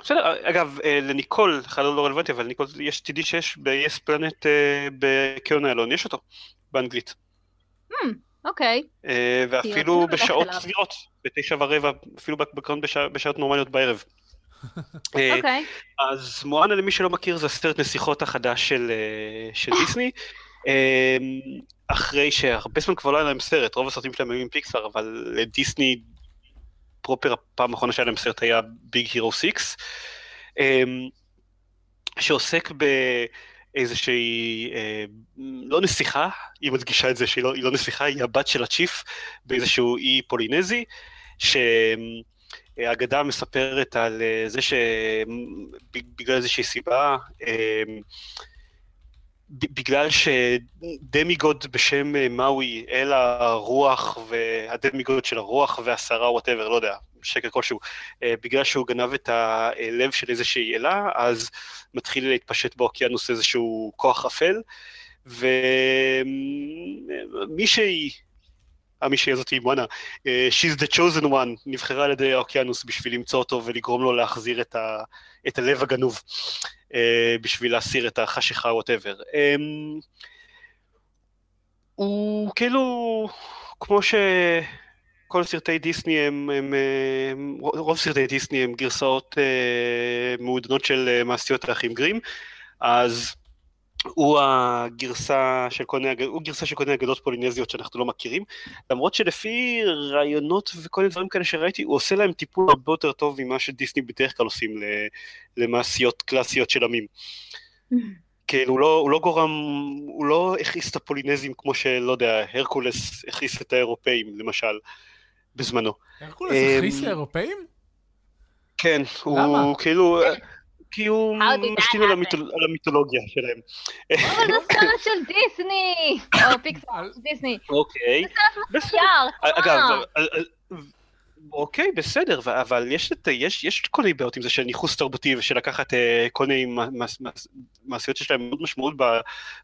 בסדר, אגב, אה, לניקול, חלל לא רלוונטי, אבל ניקול, יש, תדעי שיש ב-yes פלנט בקיון איילון, יש אותו, באנגלית. אוקיי. אה, ואפילו בשעות. סבירות, בתשע ורבע, אפילו בקרון בשעות נורמליות בערב. (laughs) אה, אוקיי. אז מואנה, למי שלא מכיר, זה הסרט נסיכות החדש של, אה, דיסני. אחרי שהרבה זמן כבר לא היה להם סרט, רוב הסרטים שלהם היו עם פיקסאר, אבל לדיסני פרופר, הפעם האחרונה שהיה להם סרט היה ביג הירו 6, אה, שעוסק באיזושהי, אה, לא נסיכה, היא מדגישה את זה שהיא לא, לא נסיכה, היא הבת של הצ'יף באיזשהו אי פולינזי, ש... האגדה מספרת על אה, זה שבגלל איזושהי סיבה, אה, בגלל ש demigod בשם אה, מאוי, אל הרוח, וה demigod של הרוח והסערה, whatever, לא יודע, שקר כלשהו, אה, בגלל שהוא גנב את הלב של איזושהי אלה, אז מתחיל להתפשט באוקיינוס איזשהו כוח אפל, ומישהי, המישהי הזאת היא מואנה, אה, She's the chosen one, נבחרה על ידי האוקיינוס בשביל למצוא אותו ולגרום לו להחזיר את, ה, את הלב הגנוב, אה, בשביל להסיר את החשיכה ווטאבר. הוא כאילו, כמו שכל סרטי דיסני הם, הם, הם רוב סרטי דיסני הם גרסאות אה, מעודנות של אה, מעשיות האחים גרים, אז הוא הגרסה של כל מיני, הוא גרסה של כל מיני אגדות פולינזיות שאנחנו לא מכירים, למרות שלפי רעיונות וכל מיני דברים כאלה שראיתי, הוא עושה להם טיפול הרבה יותר טוב ממה שדיסני בדרך כלל עושים למעשיות קלאסיות של עמים. כאילו, הוא לא, הוא לא גורם, הוא לא הכעיס את הפולינזים כמו שלא יודע, הרקולס הכעיס את האירופאים, למשל, בזמנו. הרקולס אמ, הכעיס לאירופאים? כן, למה? הוא כאילו, כי הוא that משתין על, המיתולוגיה שלהם. אבל זה סרט של דיסני! (laughs) או של דיסני. אוקיי. בסדר. יאר, אגב, אה. על- אוקיי, בסדר, אבל יש, את- יש, יש כל מיני בעיות עם זה של ניכוס תרבותי ושל לקחת אה, כל מיני מע- מע- מע- מעשיות שיש להם מאוד משמעות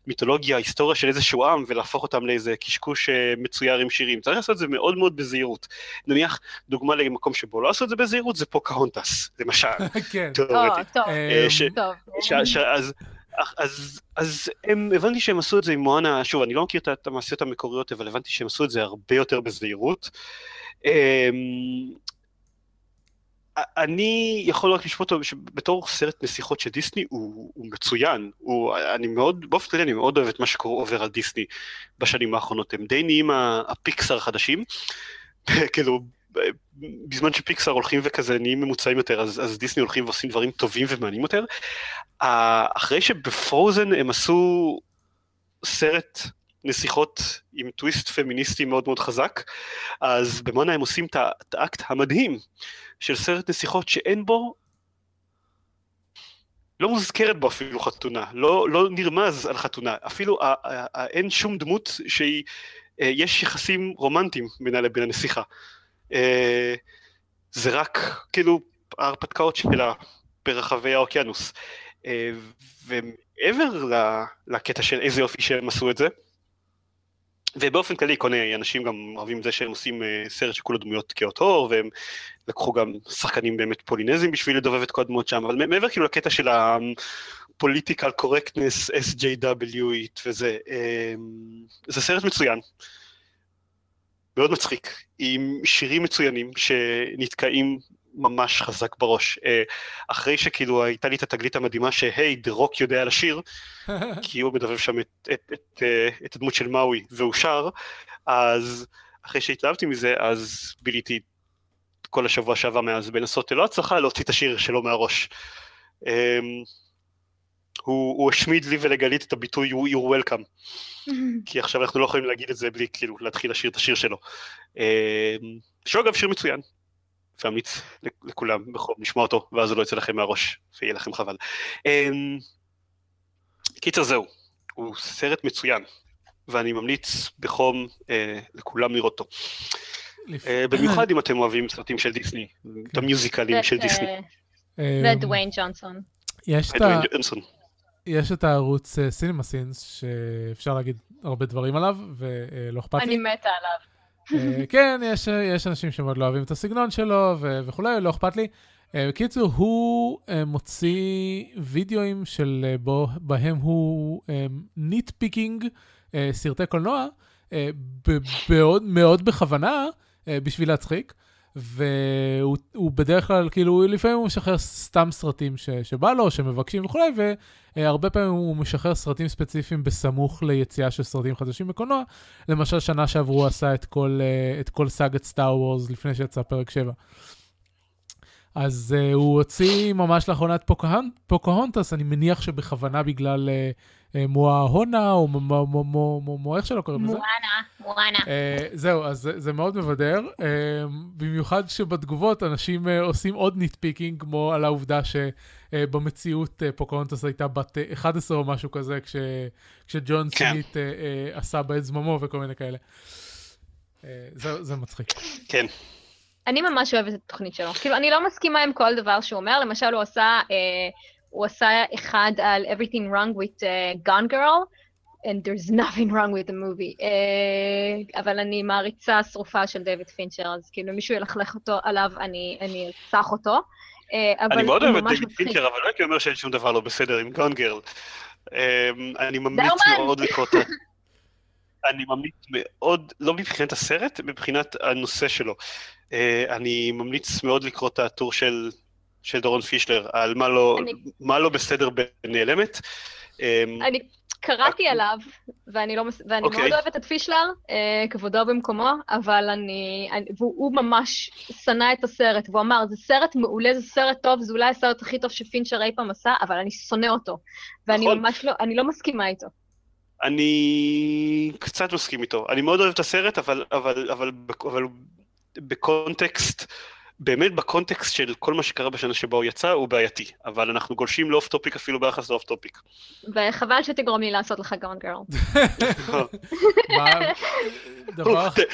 במיתולוגיה, ההיסטוריה של איזשהו עם, ולהפוך אותם לאיזה קשקוש אה, מצויר עם שירים. צריך לעשות את זה מאוד מאוד בזהירות. נניח, דוגמה למקום שבו לא עשו את זה בזהירות, זה פוקהונטס, למשל, (laughs) כן. תיאורטית. טוב, אה, טוב. ש- אז, אז, אז הם, הבנתי שהם עשו את זה עם מואנה, שוב, אני לא מכיר את המעשיות המקוריות, אבל הבנתי שהם עשו את זה הרבה יותר בזהירות. אמ, אני יכול רק לשפוט אותו שבתור סרט נסיכות של דיסני הוא, הוא מצוין, הוא, אני מאוד, באופן כללי אני מאוד אוהב את מה שקורה עובר על דיסני בשנים האחרונות, הם די נהיים ה- הפיקסאר החדשים, (laughs) כאילו בזמן שפיקסאר הולכים וכזה נהיים ממוצעים יותר, אז, אז דיסני הולכים ועושים דברים טובים ומעניינים יותר. אחרי שבפרוזן הם עשו סרט נסיכות עם טוויסט פמיניסטי מאוד מאוד חזק, אז במונה הם עושים את האקט המדהים של סרט נסיכות שאין בו, לא מוזכרת בו אפילו חתונה, לא, לא נרמז על חתונה, אפילו אין שום דמות שהיא, אה, יש יחסים רומנטיים בינה לבין הנסיכה. אה, זה רק כאילו ההרפתקאות שלה ברחבי האוקיינוס. אה, ומעבר לקטע של איזה יופי שהם עשו את זה, ובאופן כללי כל מיני אנשים גם אוהבים את זה שהם עושים אה, סרט שכולו דמויות כהות עור, והם לקחו גם שחקנים באמת פולינזים בשביל לדובב את כל הדמויות שם, אבל מעבר כאילו לקטע של ה-political correctness, SJW וזה, אה, זה סרט מצוין, מאוד מצחיק, עם שירים מצוינים שנתקעים ממש חזק בראש. אה, אחרי שכאילו הייתה לי את התגלית המדהימה שהי, דה רוק יודע לשיר, (laughs) כי הוא מדובב שם את, את, את, אה, את הדמות של מאוי והוא שר, אז אחרי שהתלהבתי מזה, אז ביליתי כל השבוע שעבר מאז בנסות ללא הצלחה להוציא את השיר שלו מהראש. Um, הוא, הוא השמיד לי ולגלית את הביטוי you're welcome, (laughs) כי עכשיו אנחנו לא יכולים להגיד את זה בלי כאילו להתחיל לשיר את השיר שלו. Um, שהוא אגב שיר מצוין, ואמליץ לכולם בחום לשמוע אותו, ואז הוא לא יצא לכם מהראש, ויהיה לכם חבל. Um, קיצר זהו, הוא סרט מצוין, ואני ממליץ בחום אה, לכולם לראות אותו. לפ- אה, במיוחד אם אתם אוהבים סרטים של דיסני, את המיוזיקלים של דיסני. אה, ודוויין ג'ונסון. יש את ה- אדווין ג'ונסון. יש את הערוץ סינמה סינס, שאפשר להגיד הרבה דברים עליו, ולא אכפת אני לי. מתה עליו. אה, כן, יש, יש אנשים שמאוד לא אוהבים את הסגנון שלו ו- וכולי, לא אכפת לי. אה, בקיצור, הוא אה, מוציא וידאוים של אה, בו, בהם הוא nitpicking סרטי קולנוע, ב- מאוד, בכוונה, בשביל להצחיק. והוא בדרך כלל, כאילו, לפעמים הוא משחרר סתם סרטים ש, שבא לו, שמבקשים וכולי, והרבה פעמים הוא משחרר סרטים ספציפיים בסמוך ליציאה של סרטים חדשים בקולנוע. למשל, שנה שעברו הוא עשה את כל, את כל סאגת Star Wars לפני שיצא פרק 7. אז uh, הוא הוציא ממש לאחרונה את פוקהונטס, אני מניח שבכוונה בגלל uh, uh, מואה הונה, או מו, איך שלא קוראים לזה? מואנה, מואנה. זהו, אז זה, זה מאוד מבדר, uh, במיוחד שבתגובות אנשים uh, עושים עוד nitpicking, כמו על העובדה שבמציאות uh, פוקהונטס הייתה בת uh, 11 או משהו כזה, כש, כשג'ון כן. סמית uh, uh, עשה בעת זממו וכל מיני כאלה. Uh, זה, זה מצחיק. כן. אני ממש אוהבת את התוכנית שלו. כאילו, אני לא מסכימה עם כל דבר שהוא אומר. למשל, הוא עשה, אה, הוא עשה אחד על Everything Wrong with uh, Gone Girl, and there's nothing wrong with the movie. Uh, אבל אני מעריצה שרופה של דויד פינצ'ר, אז כאילו, מישהו ילכלך אותו עליו, אני, ארצח אותו. Uh, אני מאוד אוהב את דויד פינצ'ר, אבל לא הייתי אומר שאין שום דבר לא בסדר עם גון גרל. Um, אני ממליץ מאוד לקרוא אותו. אני ממליץ מאוד, לא מבחינת הסרט, מבחינת הנושא שלו. Uh, אני ממליץ מאוד לקרוא את הטור של, של דורון פישלר, על מה לא, אני... מה לא בסדר בנעלמת. Um, אני קראתי עליו, ואני, לא, ואני okay. אוקיי. מאוד אוהבת את פישלר, uh, כבודו במקומו, אבל אני... אני והוא ממש שנא את הסרט, והוא אמר, זה סרט מעולה, זה סרט טוב, זה אולי הסרט הכי טוב שפינצ'ר אי פעם עשה, אבל אני שונא אותו. ואני נכון. ממש לא, אני לא מסכימה איתו. אני קצת מסכים איתו. אני מאוד אוהב את הסרט, אבל, אבל, אבל, אבל בקונטקסט, באמת בקונטקסט של כל מה שקרה בשנה שבה הוא יצא, הוא בעייתי. אבל אנחנו גולשים ל off topic אפילו ביחס ל off topic. וחבל שתגרום לי לעשות לך Gone Girl.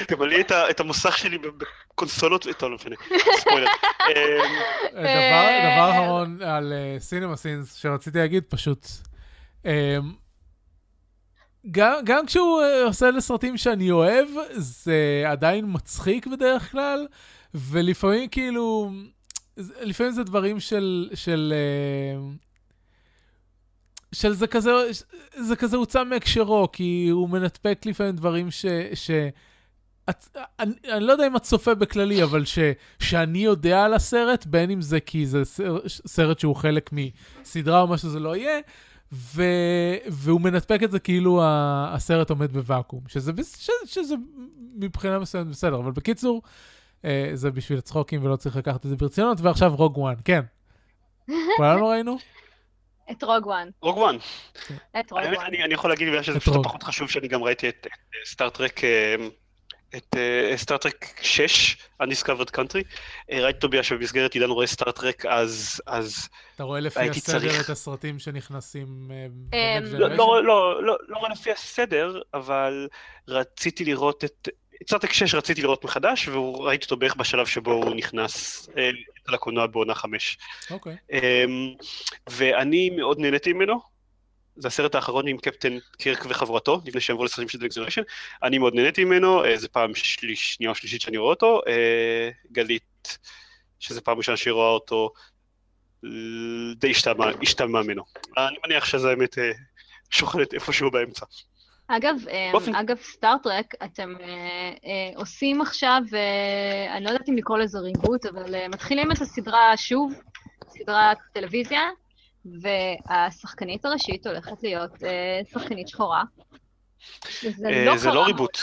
(laughs) תמלאי את המוסך שלי בקונסולות, טוב, לא משנה, ספוילר. אמ, דבר אחרון על סינמה סינס שרציתי להגיד, פשוט... גם, גם כשהוא אה, עושה לסרטים שאני אוהב, זה עדיין מצחיק בדרך כלל, ולפעמים כאילו, לפעמים זה דברים של, של, אה, של זה כזה, זה כזה הוצא מהקשרו, כי הוא מנתפק לפעמים דברים ש... ש את, אני, אני לא יודע אם את צופה בכללי, אבל ש, שאני יודע על הסרט, בין אם זה כי זה סרט שהוא חלק מסדרה או מה שזה לא יהיה, ו... והוא מנטפק את זה כאילו הסרט עומד בוואקום, שזה, ש... שזה מבחינה מסוימת בסדר, אבל בקיצור, אה, זה בשביל הצחוקים ולא צריך לקחת את זה ברצינות, ועכשיו Rogue One, כן. כולנו ראינו? את Rogue One. Rogue One. את Rogue One. אני יכול להגיד בגלל שזה פשוט פחות חשוב שאני גם ראיתי את Star Trek אה, את Star Trek 6, Undiscovered Country. אה, ראיתי אותו בגלל שבמסגרת עידן רואה Star Trek, אז, אז אתה רואה לפי הסדר צריך... את הסרטים שנכנסים אה, לא, לא, לא, לא, לא רואה לפי הסדר, אבל רציתי לראות את... Star Trek 6 רציתי לראות מחדש, וראיתי אותו בערך בשלב שבו הוא נכנס אה, לקולנוע בעונה 5. אוקיי. אמ, ואני מאוד נהניתי ממנו. זה הסרט האחרון עם קפטן קירק וחבורתו, לפני שהם עברו לסרטים של The Next Generation. אני מאוד נהניתי ממנו, אה, זו פעם שליש, שנייה או שלישית שאני רואה אותו. אה, גלית, שזו פעם ראשונה שהיא רואה אותו, די השתעממה ממנו. אני מניח שזה האמת אה, שוכנת איפשהו באמצע. אגב, באופן... אגב Star Trek, אתם אה, אה, עושים עכשיו, אה, אני לא יודעת אם לקרוא לזה reboot, אבל מתחילים את הסדרה שוב, סדרת טלוויזיה, והשחקנית הראשית הולכת להיות אה, שחקנית שחורה. זה אה, לא זה לא reboot.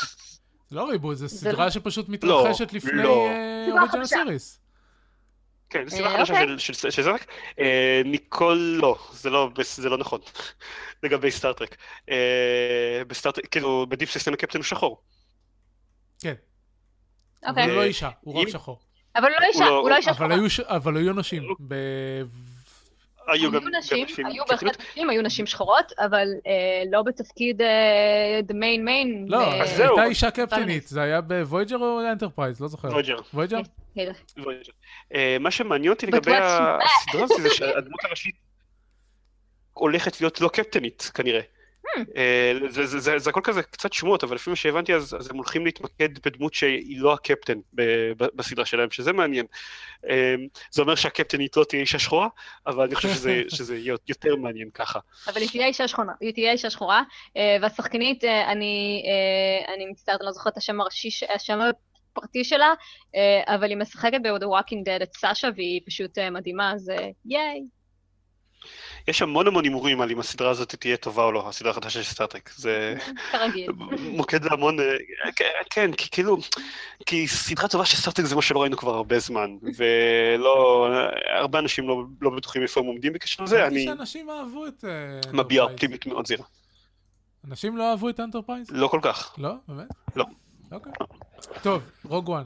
זה לא reboot, זו סדרה לא... שפשוט מתרחשת לא, לפני original אה, series. כן, זו סדרה חדשה אוקיי. של זרק. ניקול, לא, זה לא, לא נכון. (laughs) לגבי Star Trek. ב Star Trek, כאילו, ב Deep Space הקפטן הוא שחור. כן. אוקיי. הוא לא אישה, הוא רק שחור. אבל הוא לא אישה, לא- הוא לא אישה שחורה. אבל היו נשים. היו גם נשים, היו בהחלט נשים, היו נשים שחורות, אבל אה, לא בתפקיד אה, the main main. לא, זהו. הייתה אישה קפטנית, זה היה ב Voyager או Enterprise? לא זוכר. Voyager. Voyager? כן, אה, מה שמעניין אותי לגבי הסדרה הזאת זה שהדמות הראשית הולכת להיות לא קפטנית, כנראה. Hmm. אה, זה, זה, זה, זה הכל כזה קצת שמועות, אבל לפי מה שהבנתי אז, הם הולכים להתמקד בדמות שהיא לא הקפטן בסדרה שלהם, שזה מעניין. אה, זה אומר שהקפטנית לא תהיה אישה שחורה, אבל אני חושב שזה, (laughs) שזה יהיה יותר מעניין ככה. אבל היא תהיה אישה שחורה, היא תהיה אישה שחורה, אה, והשחקנית, אני, אני מצטערת, אני לא זוכרת את השם הראשי, השם הפרטי שלה, אבל היא משחקת ב-The Walking Dead את סאשה, והיא פשוט מדהימה, אז ייי. יש המון המון הימורים על אם הסדרה הזאת תהיה טובה או לא, הסדרה החדשה של סטארטרק. זה... (laughs) כרגיל. מוקד להמון... אה, כן, כי כאילו... כי סדרה טובה של Star Trek זה מה שלא ראינו כבר הרבה זמן, ולא... הרבה אנשים לא, לא בטוחים איפה הם עומדים בקשר לזה, אני... שאנשים אהבו את... אה, מביעה אופטימיות מאוד זהירה. אנשים לא אהבו את Enterprise? לא כל כך. לא? באמת? לא. אוקיי. טוב, רוג וואן.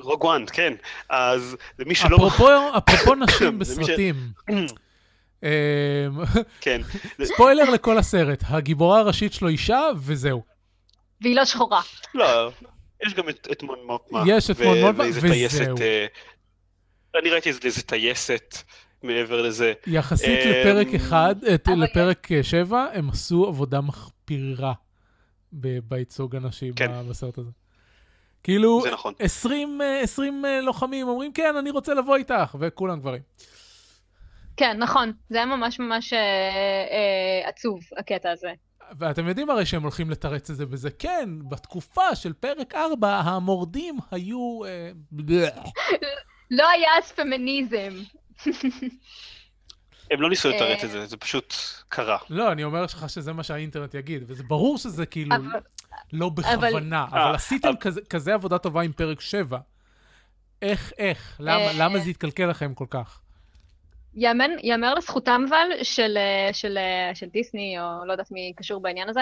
רוג וואן, כן. אז למי שלא... אפרופו (coughs) (coughs) נשים בסרטים. (coughs) אמ, (laughs) כן. ספוילר לכל הסרט, הגיבורה הראשית שלו אישה, וזהו. והיא לא שחורה. לא, יש גם את מון מוקמה. יש את מון מוקמה, וזהו. אה, אני ראיתי איזה טייסת מעבר לזה. יחסית אמ, לפרק אחד, לפרק שבע, הם עשו עבודה מחפירה בייצוג הנשים כן. בסרט הזה. כאילו, 20, 20 נכון. אה, לוחמים אומרים, כן, אני רוצה לבוא איתך, וכולם גברים. כן, נכון, זה היה ממש ממש אה, אה, עצוב, הקטע הזה. ואתם יודעים הרי שהם הולכים לתרץ את זה בזה, כן, בתקופה של פרק 4, המורדים היו... אה, לא היה אז פמיניזם. (laughs) הם לא ניסו לתרץ את זה, זה פשוט קרה. לא, אני אומר לך שזה מה שהאינטרנט יגיד, וזה ברור שזה כאילו לא בכוונה, אבל אה, עשיתם כזה עבודה טובה עם פרק 7. איך, איך? למה זה התקלקל לכם כל כך? יאמן, יאמר לזכותם אבל של, אה, של, אה, של דיסני, או לא יודעת מי קשור בעניין הזה,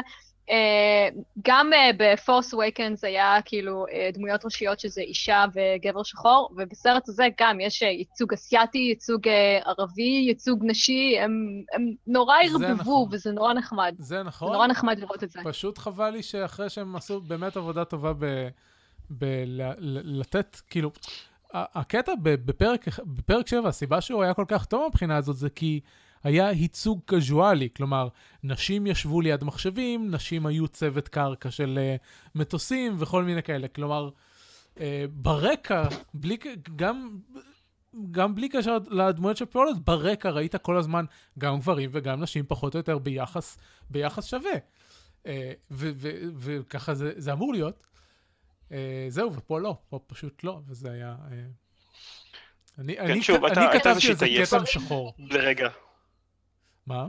אה, גם בפורס ווייקנס היה כאילו דמויות ראשיות שזה אישה וגבר שחור, ובסרט הזה גם יש ייצוג אסיאתי, ייצוג ערבי, ייצוג נשי, הם, הם נורא ערבבו, נכון. וזה נורא נחמד. זה נכון. זה נורא נחמד לראות את זה. פשוט חבל לי שאחרי שהם עשו באמת עבודה טובה בלתת, כאילו... הקטע בפרק, בפרק 7, הסיבה שהוא היה כל כך טוב מבחינה הזאת זה כי היה ייצוג קזואלי, כלומר, נשים ישבו ליד מחשבים, נשים היו צוות קרקע של uh, מטוסים וכל מיני כאלה. כלומר, uh, ברקע, בלי, גם, גם בלי קשר לדמויות של פועלות, ברקע ראית כל הזמן גם גברים וגם נשים פחות או יותר ביחס, ביחס שווה. Uh, וככה זה, זה אמור להיות. אה, זהו, ופה לא, פה פשוט לא, וזה היה... אה, אני, כן, אני, שוב, אני אתה, כתבתי על זה כתם שחור. לרגע. מה?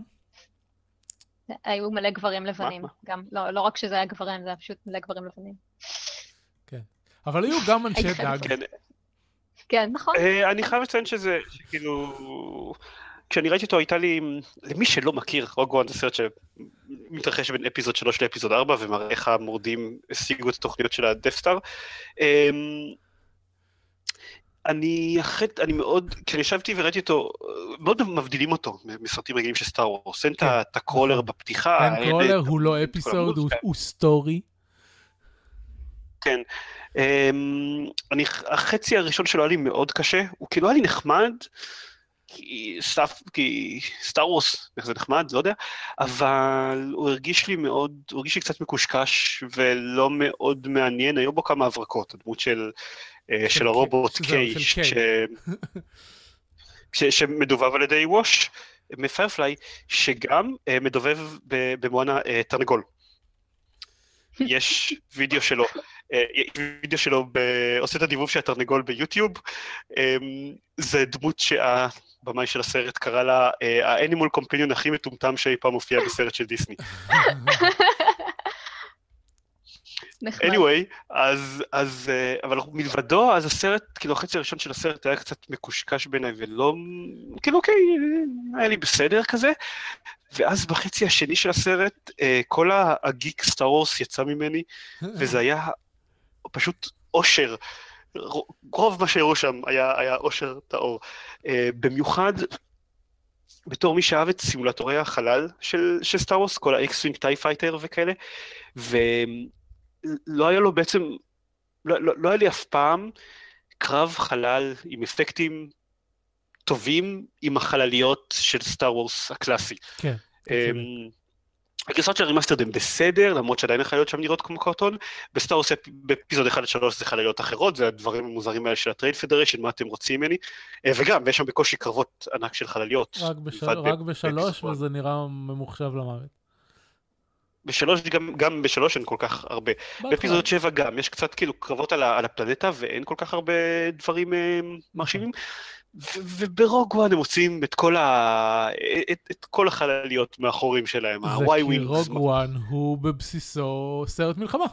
היו מלא גברים לבנים, מה? גם, לא, לא רק שזה היה גברים, זה היה פשוט מלא גברים לבנים. כן, אבל היו גם אנשי דאג. כן. כן, נכון. Uh, אני חייב לציין שזה, שכאילו, כשאני ראיתי אותו הייתה לי, למי שלא מכיר, Rogue One זה סרט שמתרחש בין episode 3 ל episode 4 ומראה איך המורדים השיגו את התוכניות של ה Death Star. אמ, אני אחרי, אני מאוד, כשאני ישבתי וראיתי אותו, מאוד מבדילים אותו מסרטים רגילים של Star Wars. אין את כן. ה crawler נכון. בפתיחה. אין crawler, הוא לא episode, הוא story. כן. אמ, אני, החצי הראשון שלו היה לי מאוד קשה, הוא כאילו היה לי נחמד. כי סטאפ, כי Star Wars, איך זה נחמד, לא יודע, אבל הוא הרגיש לי מאוד, הוא הרגיש לי קצת מקושקש ולא מאוד מעניין, היו בו כמה הברקות, הדמות של, אה, של, של הרובוט קיי, שמדובב על ידי Wash מ Firefly, שגם uh, מדובב במואנה תרנגול. (laughs) יש וידאו שלו, וידאו שלו עושה את הדיבוב של התרנגול ביוטיוב, זה דמות שה... הבמאי של הסרט קרא לה אה, האנימול קומפיניון הכי מטומטם שאי פעם הופיע בסרט של דיסני. anyway, אז, אז, אה, אבל מלבדו, אז הסרט, כאילו החצי הראשון של הסרט היה קצת מקושקש בעיניי, ולא, כאילו אוקיי, היה לי בסדר כזה, ואז בחצי השני של הסרט, אה, כל ה geek Star Wars יצא ממני, וזה היה פשוט אושר. רוב מה שהראו שם היה, היה אושר טהור. Uh, במיוחד בתור מי שאהב את סימולטורי החלל של, של Star Wars, כל ה X-Wing TIE Fighter וכאלה, ולא היה לו בעצם, לא, לא, לא היה לי אף פעם קרב חלל עם אפקטים טובים עם החלליות של Star Wars הקלאסי. כן. Um, הגרסאות של ה remastered הן בסדר, למרות שעדיין החיות שם נראות כמו קרטון. ב Star Wars ב episode 1 עד 3 זה חלליות אחרות, זה הדברים המוזרים האלה של ה Trade Federation, מה אתם רוצים ממני. אה, וגם, יש שם בקושי קרבות ענק של חלליות. רק, בשל... רק בשלוש, וזה נראה ממוחשב למוות. בשלוש, גם, גם בשלוש אין כל כך הרבה. ב episode שבע גם, יש קצת כאילו קרבות על, על הפלנטה ואין כל כך הרבה דברים אה, מרשימים. וב Rogue One הם מוצאים את כל, ה... את, את כל החלליות מאחורים שלהם, ה-Y Wings. זה כי Rogue One הוא בבסיסו סרט מלחמה.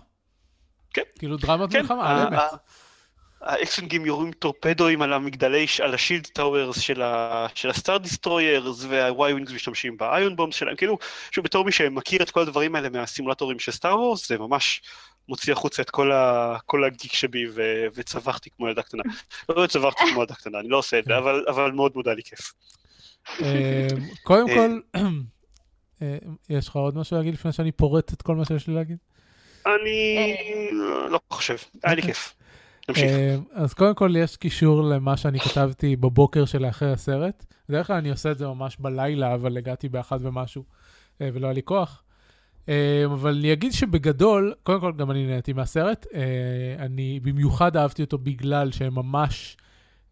כן. כאילו דרמת כן, מלחמה, על אמת. ה X-Wing ים יורים טורפדואים על המגדלי, על ה shield towers של, של ה Star Destroyers, וה Y Wings משתמשים ב ion bombs שלהם, כאילו, שוב, בתור מי שמכיר את כל הדברים האלה מהסימולטורים של Star Wars, זה ממש מוציא החוצה את כל, ה, כל הגיק שבי ו, וצווחתי כמו ילדה קטנה. (laughs) לא צווחתי כמו ילדה קטנה, אני לא עושה את זה, אבל, אבל מאוד מודע לי כיף. אה, קודם כל, (clears throat) אה, יש לך עוד משהו להגיד לפני שאני פורט את כל מה שיש לי להגיד? אני לא חושב, היה לי אוקיי. כיף. נמשיך. אז קודם כל יש קישור למה שאני כתבתי בבוקר שלאחרי הסרט. בדרך כלל אני עושה את זה ממש בלילה, אבל הגעתי באחד ומשהו, אה, ולא היה לי כוח. אבל אני אגיד שבגדול, קודם כל גם אני נהניתי מהסרט. אני במיוחד אהבתי אותו בגלל שהם ממש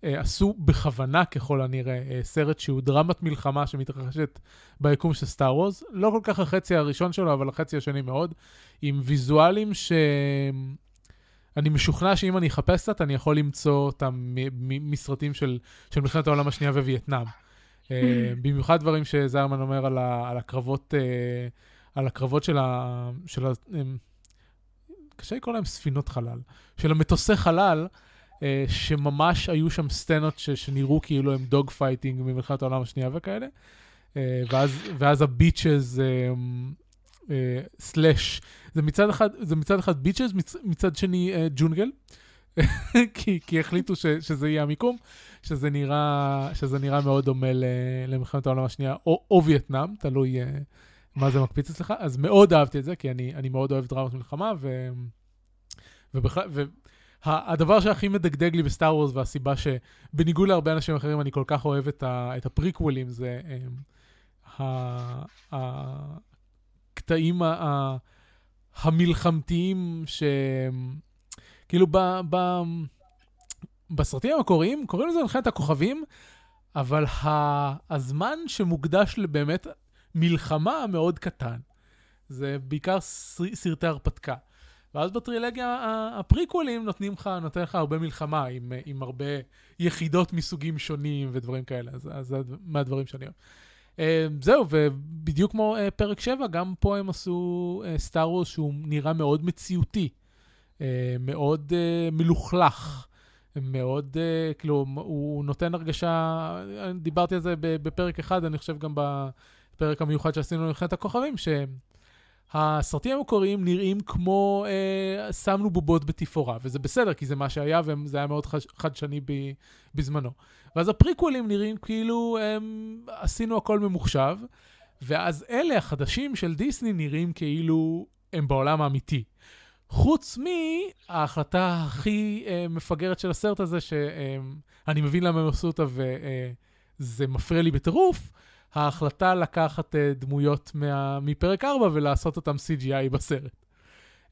עשו בכוונה ככל הנראה סרט שהוא דרמת מלחמה שמתרחשת ביקום של סטאר וורז. לא כל כך החצי הראשון שלו, אבל החצי השני מאוד. עם ויזואלים שאני משוכנע שאם אני אחפש קצת, אני יכול למצוא אותם מסרטים של, של מלחמת העולם השנייה ווייטנאם. (laughs) אה, במיוחד דברים שזרמן אומר על, ה, על הקרבות, אה, על הקרבות של ה... של ה קשה לקרוא להם ספינות חלל, של המטוסי חלל, אה, שממש היו שם סצנות ש, שנראו כאילו הם dogfighting ממלחמת העולם השנייה וכאלה. ואז, ואז ה beaches slash זה מצד אחד, זה מצד אחד beaches, מצ, מצד שני uh, ג'ונגל, (laughs) כי, כי החליטו ש, שזה יהיה המיקום, שזה נראה, שזה נראה מאוד דומה למלחמת העולם השנייה, או, או וייטנאם, תלוי uh, מה זה מקפיץ אצלך, אז מאוד אהבתי את זה, כי אני, אני מאוד אוהב דרמות מלחמה, ו... ובכלל, והדבר שהכי מדגדג לי בסטאר וורס, והסיבה שבניגוד להרבה אנשים אחרים אני כל כך אוהב את, ה, את הפריקוולים, זה um, הקטעים ה... המלחמתיים ש... כאילו ב... ב... בסרטים המקוריים קוראים לזה מלחמת הכוכבים, אבל ה... הזמן שמוקדש לבאמת מלחמה מאוד קטן. זה בעיקר סרטי הרפתקה. ואז בטרילגיה הפריקוולים נותנים לך, נותן לך הרבה מלחמה עם, עם הרבה יחידות מסוגים שונים ודברים כאלה, אז, זה מהדברים שאני אוהב. אה, זהו, ובדיוק כמו אה, פרק 7, גם פה הם עשו סטאר אה, וורס שהוא נראה מאוד מציאותי, מאוד מלוכלך. מאוד, כאילו, הוא נותן הרגשה, דיברתי על זה בפרק אחד, אני חושב גם בפרק המיוחד שעשינו למלחמת הכוכבים, שהסרטים המקוריים נראים כמו אה, שמנו בובות בתפאורה, וזה בסדר, כי זה מה שהיה, וזה היה מאוד חדשני בזמנו. ואז הפריקוולים נראים כאילו הם, עשינו הכל ממוחשב, ואז אלה החדשים של דיסני נראים כאילו הם בעולם האמיתי. חוץ מההחלטה הכי אה, מפגרת של הסרט הזה, שאני אה, מבין למה הם עשו אותה וזה אה, מפריע לי בטירוף, ההחלטה לקחת אה, דמויות מה, מפרק 4 ולעשות אותם CGI בסרט.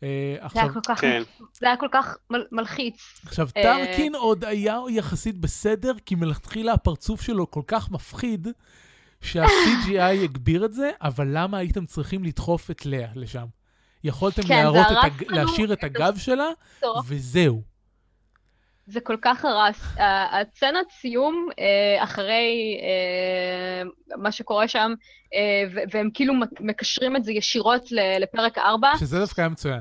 אה, זה היה כל כך, כן. זה היה כל כך מל, מלחיץ. עכשיו, אה, טרקין עוד היה יחסית בסדר, כי מלכתחילה הפרצוף שלו כל כך מפחיד, שה-CGI (laughs) הגביר את זה, אבל למה הייתם צריכים לדחוף את לאה לשם? יכולתם כן, להראות את הג... להשאיר את הגב שלה, וזהו. זה כל כך הרס. הצצנת סיום, אה, אחרי מה שקורה שם, והם כאילו מקשרים את זה ישירות לפרק 4. שזה דווקא היה מצוין.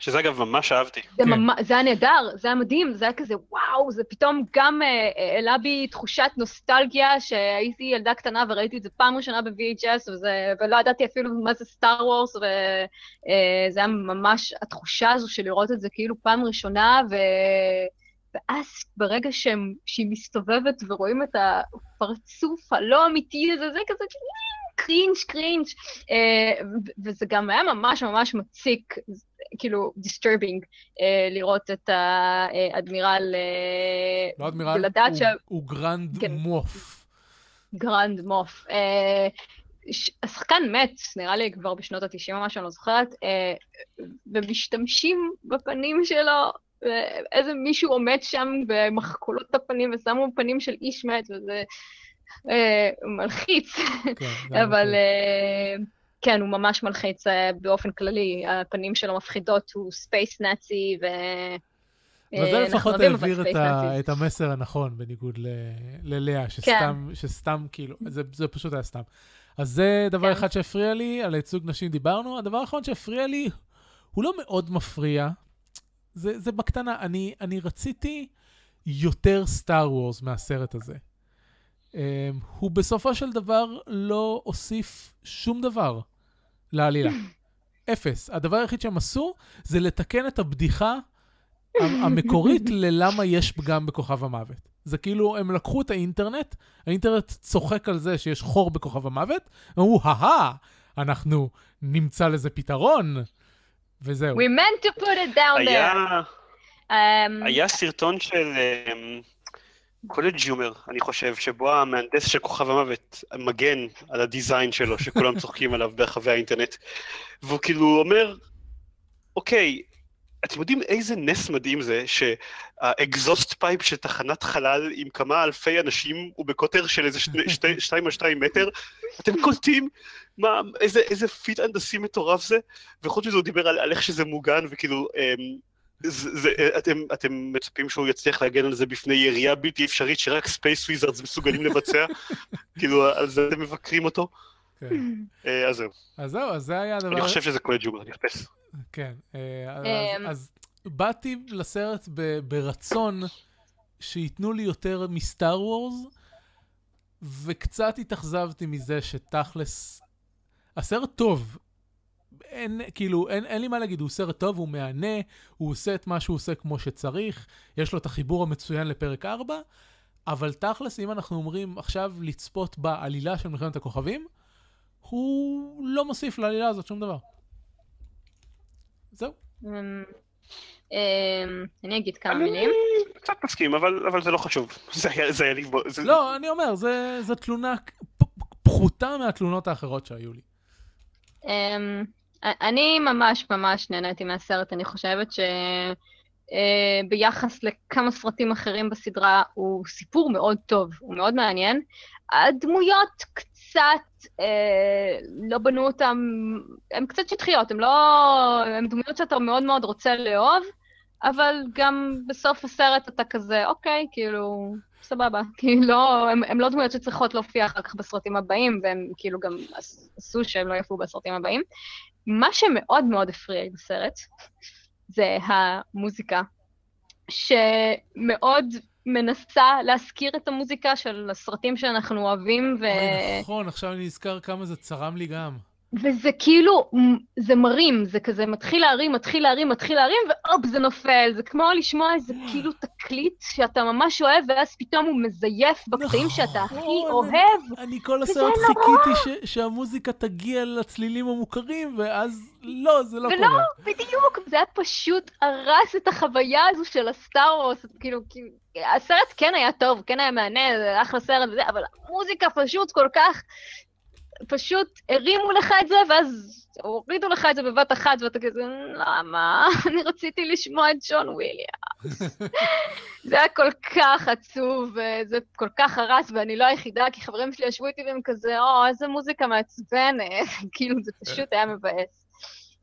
שזה אגב ממש אהבתי. זה, כן. ממש, זה היה נהדר, זה היה מדהים, זה היה כזה וואו, זה פתאום גם העלה uh, בי תחושת נוסטלגיה, שהייתי ילדה קטנה וראיתי את זה פעם ראשונה ב-VHS, וזה, ולא ידעתי אפילו מה זה Star Wars, וזה uh, היה ממש התחושה הזו של לראות את זה כאילו פעם ראשונה, ו... ואז ברגע שהם, שהיא מסתובבת ורואים את הפרצוף הלא אמיתי הזה, זה כזה cringe cringe, uh, וזה גם היה ממש ממש מציק, כאילו disturbing, uh, לראות את האדמירל, לא אדמירל, הוא, שה... הוא Grand כן. Moff. Grand Moff. השחקן מת, נראה לי כבר בשנות ה-90 או משהו, אני לא זוכרת, אה, ומשתמשים בפנים שלו, איזה מישהו עומד שם ומחקו לו את הפנים ושמו פנים של איש מת, וזה אה, מלחיץ. כן, (laughs) אבל אה, כן, הוא ממש מלחיץ אה, באופן כללי, הפנים שלו מפחידות, הוא space נאצי, ו... אבל זה לפחות העביר את, ה, את המסר הנכון, בניגוד ללאה, שסתם, כן. שסתם כאילו, זה, זה פשוט היה סתם. אז זה דבר כן. אחד שהפריע לי, על ייצוג נשים דיברנו. הדבר האחרון שהפריע לי, הוא לא מאוד מפריע, זה, זה בקטנה. אני, אני רציתי יותר סטאר וורס מהסרט הזה. Um, הוא בסופו של דבר לא הוסיף שום דבר לעלילה. (laughs) אפס. הדבר היחיד שהם עשו זה לתקן את הבדיחה המקורית (laughs) ללמה יש פגם בכוכב המוות. זה כאילו, הם לקחו את האינטרנט, האינטרנט צוחק על זה שיש חור בכוכב המוות, אמרו, הא אנחנו נמצא לזה פתרון, וזהו. We meant to put it down היה, there. Um... היה סרטון של קולג' um, ג'ומר, אני חושב, שבו המהנדס של כוכב המוות מגן על הדיזיין שלו, שכולם צוחקים עליו ברחבי האינטרנט, והוא כאילו אומר, אוקיי, אתם יודעים איזה נס מדהים זה שה exhaust pipe של תחנת חלל עם כמה אלפי אנשים הוא בקוטר של איזה שני, (laughs) שתי, שתיים על שתיים מטר? אתם קולטים מה, איזה, איזה feat הנדסי מטורף זה? וחוץ מזה הוא דיבר על, על איך שזה מוגן וכאילו... אמ, זה, זה, אתם, אתם מצפים שהוא יצליח להגן על זה בפני ירייה בלתי אפשרית שרק space wizards מסוגלים לבצע? (laughs) כאילו, על זה אתם מבקרים אותו? כן. אה, אז זהו. אז זהו, אז זה היה הדבר... אני חושב שזה קולג' ג'וגר, אני אחפש. כן, אה, אמ. אז באתי לסרט ברצון שייתנו לי יותר מסטאר וורס, וקצת התאכזבתי מזה שתכלס, הסרט טוב. אין, כאילו, אין, אין לי מה להגיד, הוא סרט טוב, הוא מהנה, הוא עושה את מה שהוא עושה כמו שצריך, יש לו את החיבור המצוין לפרק 4, אבל תכלס, אם אנחנו אומרים עכשיו לצפות בעלילה של מלחמת הכוכבים, הוא לא מוסיף לעלילה הזאת שום דבר. זהו. אמ, אמ, אני אגיד כמה מילים. אני קצת מסכים, אבל זה לא חשוב. (laughs) זה היה לי... לא, אני אומר, זו תלונה פחותה מהתלונות האחרות שהיו לי. אמ, אני ממש ממש נהניתי מהסרט, אני חושבת שביחס אה, לכמה סרטים אחרים בסדרה, הוא סיפור מאוד טוב, הוא מאוד מעניין. הדמויות קצת, אה, לא בנו אותם, הן קצת שטחיות, הן לא... הן דמויות שאתה מאוד מאוד רוצה לאהוב, אבל גם בסוף הסרט אתה כזה, אוקיי, כאילו, סבבה. (laughs) כאילו, לא, הן לא דמויות שצריכות להופיע אחר כך בסרטים הבאים, והם כאילו גם עשו שהם לא יפו בסרטים הבאים. מה שמאוד מאוד הפריע לי בסרט, זה המוזיקה, שמאוד מנסה להזכיר את המוזיקה של הסרטים שאנחנו אוהבים, ו... נכון, עכשיו אני נזכר כמה זה צרם לי גם. וזה כאילו, זה מרים, זה כזה מתחיל להרים, מתחיל להרים, מתחיל להרים, והופ, זה נופל. זה כמו לשמוע איזה כאילו תקליט שאתה ממש אוהב, ואז פתאום הוא מזייף בקטעים נכון, שאתה הכי אוהב. אני כל הסרט חיכיתי שהמוזיקה תגיע לצלילים המוכרים, ואז לא, זה לא קורה. ולא, בדיוק, זה היה פשוט הרס את החוויה הזו של הסטאר וורס, כאילו, הסרט כן היה טוב, כן היה מהנה, זה אחלה סרט וזה, אבל המוזיקה פשוט כל כך פשוט הרימו לך את זה, ואז הורידו לך את זה בבת אחת, ואתה כזה, למה? (laughs) אני רציתי לשמוע את ג'ון וויליאמס. (laughs) זה היה כל כך עצוב, וזה כל כך הרס, ואני לא היחידה, כי חברים שלי ישבו איתי והם כזה, או, איזה מוזיקה מעצבנת, (laughs) כאילו, זה פשוט היה מבאס.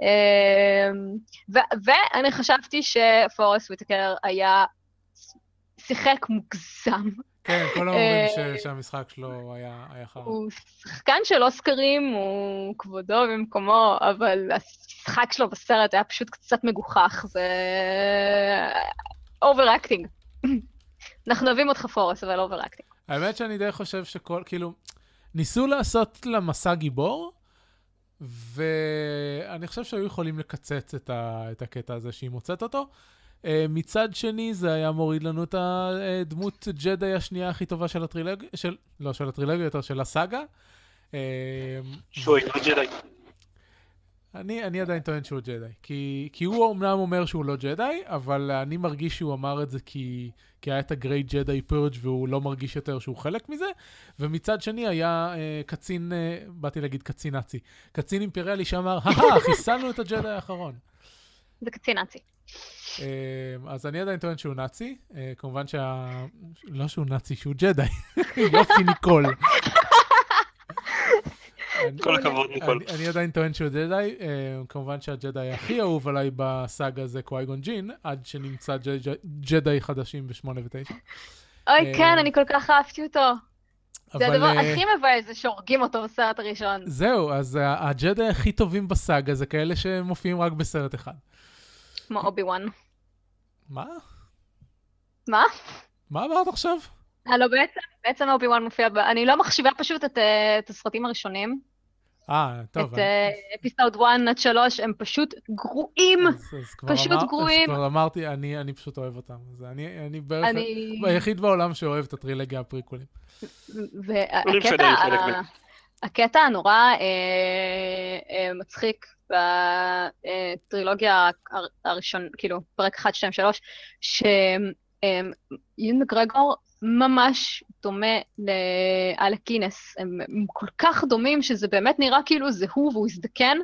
אמ, ואני חשבתי שפורסט וויטקר היה, שיחק מוגזם. כן, כולם אומרים אה, שהמשחק שלו היה חרא. הוא שחקן של אוסקרים, הוא כבודו במקומו, אבל המשחק שלו בסרט היה פשוט קצת מגוחך, זה overacting. (laughs) אנחנו אוהבים אותך פורסט, אבל overacting. האמת שאני די חושב שכל, כאילו, ניסו לעשות לה מסע גיבור, ואני חושב שהיו יכולים לקצץ את הקטע הזה שהיא מוצאת אותו. אה, מצד שני, זה היה מוריד לנו את הדמות ג'די השנייה הכי טובה של הטרילוגיה, של, לא של הטרילוגיה, יותר של הסאגה. שהוא אינו ג'די. אני, אני עדיין טוען שהוא ג'די. כי, כי הוא אמנם אומר שהוא לא ג'די, אבל אני מרגיש שהוא אמר את זה כי, כי היה את ה Great Jedi Purge והוא לא מרגיש יותר שהוא חלק מזה. ומצד שני היה אה, קצין, אה, באתי להגיד קצין נאצי, קצין אימפריאלי שאמר, הא חיסלנו את הג'די האחרון. זה קצין נאצי. אה, אז אני עדיין טוען שהוא נאצי. אה, כמובן שה... לא שהוא נאצי, שהוא ג'די. (laughs) יופי ניקול. (laughs) אני- כל הכבוד, ניקול. אני, אני עדיין טוען שהוא ג'די, אה, כמובן שהג'די הכי אהוב עליי בסאגה זה קווייגון ג'ין, עד שנמצא ג'די חדשים ב-8 ו-9. אוי, אה, כן, אני כל כך אהבתי אותו. זה הדבר הכי מבאס, זה שהורגים אותו בסרט הראשון. זהו, אז הג'די הכי טובים בסאגה זה כאלה שמופיעים רק בסרט אחד. כמו אובי וואן. מה? מה? מה אמרת עכשיו? אה, לא, בעצם, בעצם אובי וואן מופיע ב... אני לא מחשיבה פשוט את, אה, את הסרטים הראשונים. אה, טוב. את אפיסוד 1 עד 3, הם פשוט גרועים. אז, אז כבר פשוט אמר- אז גרועים. כבר אמרתי, אני, אני פשוט אוהב אותם. אני, אני בערך אני... היחיד בעולם שאוהב את הטרילגיה הפריקולים. והקטע. הקטע הנורא אה, אה, מצחיק בטרילוגיה הר- הראשון, כאילו, פרק 1, 2, 3, שיון מקגרגור ממש דומה לאלק גינס. הם, הם כל כך דומים שזה באמת נראה כאילו זה הוא והוא הזדקן,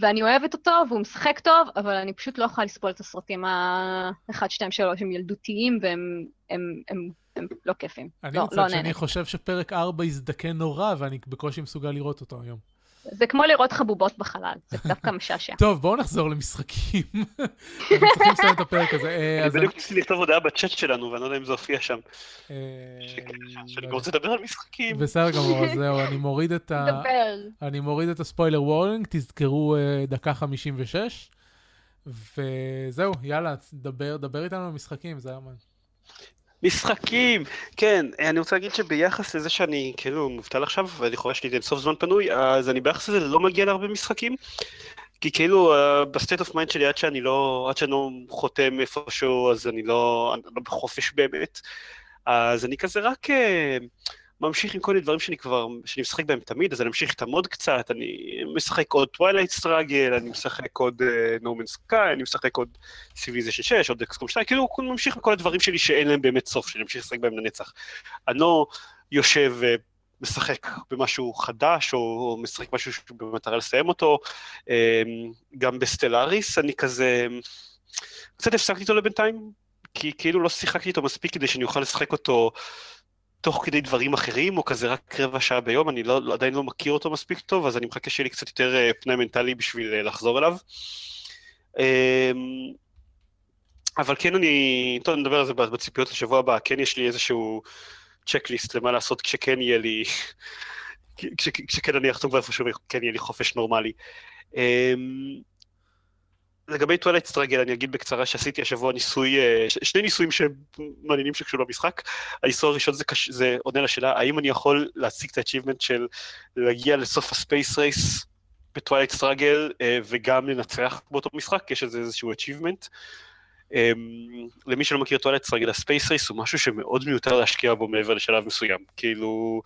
ואני אוהבת אותו והוא משחק טוב, אבל אני פשוט לא יכולה לסבול את הסרטים ה-1, 2, 3, הם ילדותיים והם הם, הם, הם לא כיפים. אני לא, מצד לא שני. חושב שפרק 4 הזדקן נורא, ואני בקושי מסוגל לראות אותו היום. זה כמו לראות חבובות בחלל, זה דווקא משעשע. טוב, בואו נחזור למשחקים. אנחנו צריכים לסיים את הפרק הזה. אה, אני בדיוק ניסיתי לכתוב הודעה בצ'אט שלנו, ואני לא יודע אם זה הופיע שם. אה, שאני לא רוצה לדבר על משחקים. בסדר גמור, אז זהו, אני מוריד את ה... דבר. אני מוריד את ה spoiler warning, תזכרו אה, דקה 56. וזהו, יאללה, דבר, דבר איתנו על משחקים, זה היה מה. משחקים! כן, אני רוצה להגיד שביחס לזה שאני כאילו מובטל עכשיו, ואני חושב שיש לי אינסוף זמן פנוי, אז אני ביחס לזה לא מגיע להרבה משחקים. כי כאילו ב state of mind שלי עד שאני לא, עד שאני לא חותם איפשהו, אז אני לא, אני לא בחופש באמת. אז אני כזה רק אה, ממשיך עם כל מיני דברים שאני כבר, שאני משחק בהם תמיד, אז אני אמשיך את המוד קצת, אני משחק עוד Twilight Struggle, אני משחק עוד No Man's Sky, אני משחק עוד Civilization 6, עוד XCOM 2, כאילו אני ממשיך עם כל הדברים שלי שאין להם באמת סוף, שאני אמשיך לשחק בהם לנצח. אני לא יושב ומשחק במשהו חדש, או משחק משהו במטרה לסיים אותו. אה, גם ב Stellaris אני כזה, קצת הפסקתי איתו לבינתיים, כי כאילו לא שיחקתי איתו מספיק כדי שאני אוכל לשחק אותו תוך כדי דברים אחרים, או כזה רק רבע שעה ביום, אני לא, לא- עדיין לא מכיר אותו מספיק טוב, אז אני מחכה שיהיה לי קצת יותר אה, פנאי מנטלי בשביל אה, לחזור אליו. אה, אבל כן אני, טוב נדבר על זה בציפיות לשבוע הבא, כן יש לי איזשהו צ'קליסט למה לעשות כשכן יהיה לי, (laughs) כש, כשכן אני אחתום איפשהו וכן יהיה לי חופש נורמלי. אה, לגבי Twilight Struggle אני אגיד בקצרה שעשיתי השבוע ניסוי, אה, שני ניסויים שמעניינים שקשורים למשחק. הניסוי הראשון זה, קש... זה עונה לשאלה האם אני יכול להשיג את ה-achievement של להגיע לסוף ה space race ב Twilight Struggle וגם לנצח באותו משחק, יש לזה איזשהו. Um, למי שלא מכיר Twilight Struggle, ה space race הוא משהו שמאוד מיותר להשקיע בו מעבר לשלב מסוים. כאילו,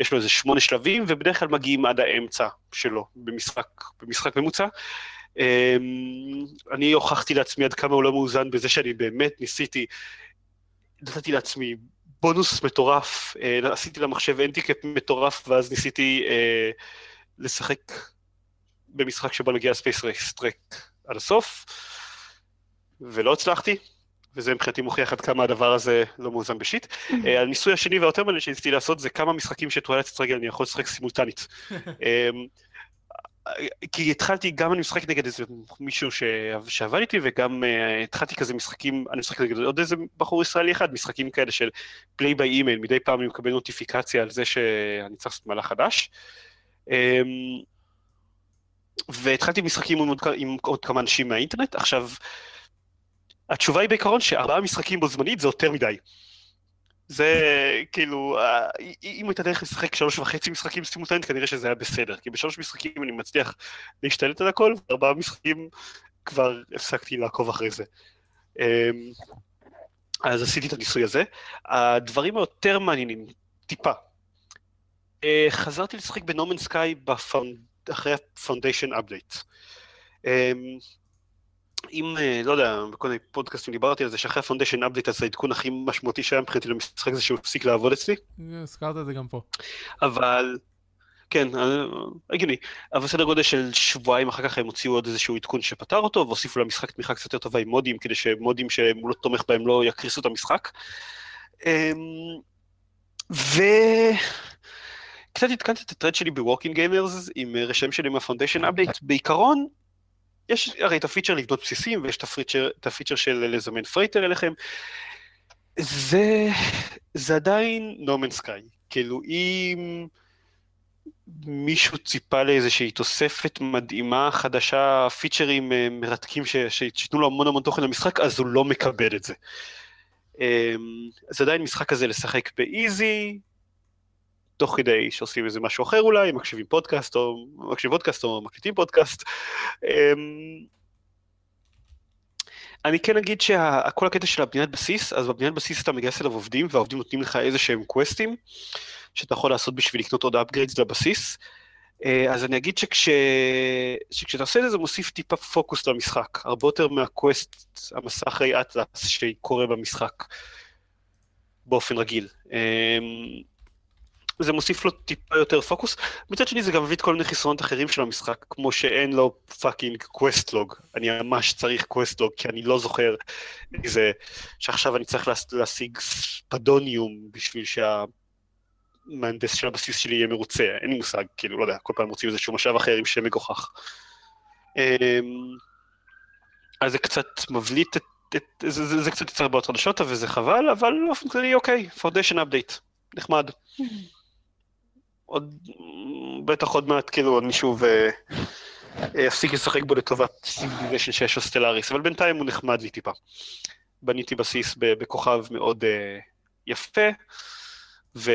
יש לו איזה שמונה שלבים ובדרך כלל מגיעים עד האמצע שלו במשחק, במשחק ממוצע. Um, אני הוכחתי לעצמי עד כמה הוא לא מאוזן בזה שאני באמת ניסיתי, נתתי לעצמי בונוס מטורף, uh, עשיתי למחשב אנטיקאפ מטורף ואז ניסיתי uh, לשחק במשחק שבו מגיע space race track עד הסוף, ולא הצלחתי. וזה מבחינתי מוכיח עד כמה הדבר הזה לא מאוזן ב shit. Uh, (laughs) הניסוי השני והיותר מעניין שניסיתי לעשות זה כמה משחקים של Twilight Struggle אני יכול לשחק סימולטנית. (laughs) כי התחלתי, גם אני משחק נגד איזה מישהו ש... שעבד איתי, וגם uh, התחלתי כזה משחקים, אני משחק נגד עוד איזה בחור ישראלי אחד, משחקים כאלה של פליי ביי אימייל, מדי פעם אני מקבל נוטיפיקציה על זה שאני צריך לעשות מהלך חדש. Um, והתחלתי משחקים עם עוד, עם עוד כמה אנשים מהאינטרנט, עכשיו, התשובה היא בעיקרון שארבעה משחקים בו זמנית זה יותר מדי. זה כאילו, אם הייתה דרך לשחק שלוש וחצי משחקים סימולטנית, כנראה שזה היה בסדר, כי בשלוש משחקים אני מצליח להשתלט על הכל, וארבעה משחקים כבר הפסקתי לעקוב אחרי זה. אז עשיתי את הניסוי הזה. הדברים היותר מעניינים, טיפה. חזרתי לשחק בנומן סקאי אחרי ה-Foundation Update. אם, אה, לא יודע, בכל מיני פודקאסטים דיברתי על זה, שאחרי ה-Foundation Update אז העדכון הכי משמעותי שהיה מבחינתי למשחק זה שהוא הפסיק לעבוד אצלי. הזכרת את זה גם פה. אבל, כן, אה, הגיוני. אבל סדר גודל של שבועיים אחר כך הם הוציאו עוד איזשהו עדכון שפתר אותו, והוסיפו למשחק תמיכה קצת יותר טובה עם מודים, כדי שמודים שהוא לא תומך בהם לא יקריסו את המשחק. אמ, ו... קצת עדכנתי את ה thread שלי בווקינג גיימרס עם רשמים שלי מה Foundation Update. בעיקרון, יש הרי את הפיצ'ר לבנות בסיסים, ויש את הפיצ'ר, את הפיצ'ר של לזמן freighter אליכם. זה, זה עדיין נומן סקאי. כאילו, אם מישהו ציפה לאיזושהי תוספת מדהימה, חדשה, פיצ'רים אה, מרתקים שייתנו לו המון המון תוכן למשחק, אז הוא לא מקבל את זה. אמ, זה עדיין משחק כזה לשחק באיזי, תוך כדי שעושים איזה משהו אחר אולי, מקשיבים פודקאסט או מקשיבים פודקאסט או מקליטים פודקאסט. אמ, אני כן אגיד שכל הקטע של הבניית בסיס, אז בבניית בסיס אתה מגייס אליו עובדים, והעובדים נותנים לך איזה שהם קווסטים, שאתה יכול לעשות בשביל לקנות עוד upgrades לבסיס. אה, אז אני אגיד שכש... שכשאתה עושה את זה, זה מוסיף טיפה פוקוס למשחק, הרבה יותר מהקווסט, המסע אחרי אטלס שקורה במשחק, באופן רגיל. זה מוסיף לו טיפה יותר פוקוס. מצד שני זה גם מביא את כל מיני חסרונות אחרים של המשחק, כמו שאין לו fucking quest log. אני ממש צריך quest log, כי אני לא זוכר איזה... שעכשיו אני צריך להשיג spadonium בשביל שהמהנדס של הבסיס שלי יהיה מרוצה. אין לי מושג, כאילו, לא יודע, כל פעם מוצאים איזשהו משאב אחר עם שם מגוחך. אמ, אז זה קצת מבליט את... את זה, זה, זה קצת יצר בעיות חדשות וזה חבל, אבל באופן כללי אוקיי, Foundation Update, נחמד. עוד, בטח עוד מעט כאילו עוד מישהו ויפסיק לשחק בו לטובת Civilization 6 או Stellaris, אבל בינתיים הוא נחמד לי טיפה. בניתי בסיס בכוכב מאוד אה, יפה, ו...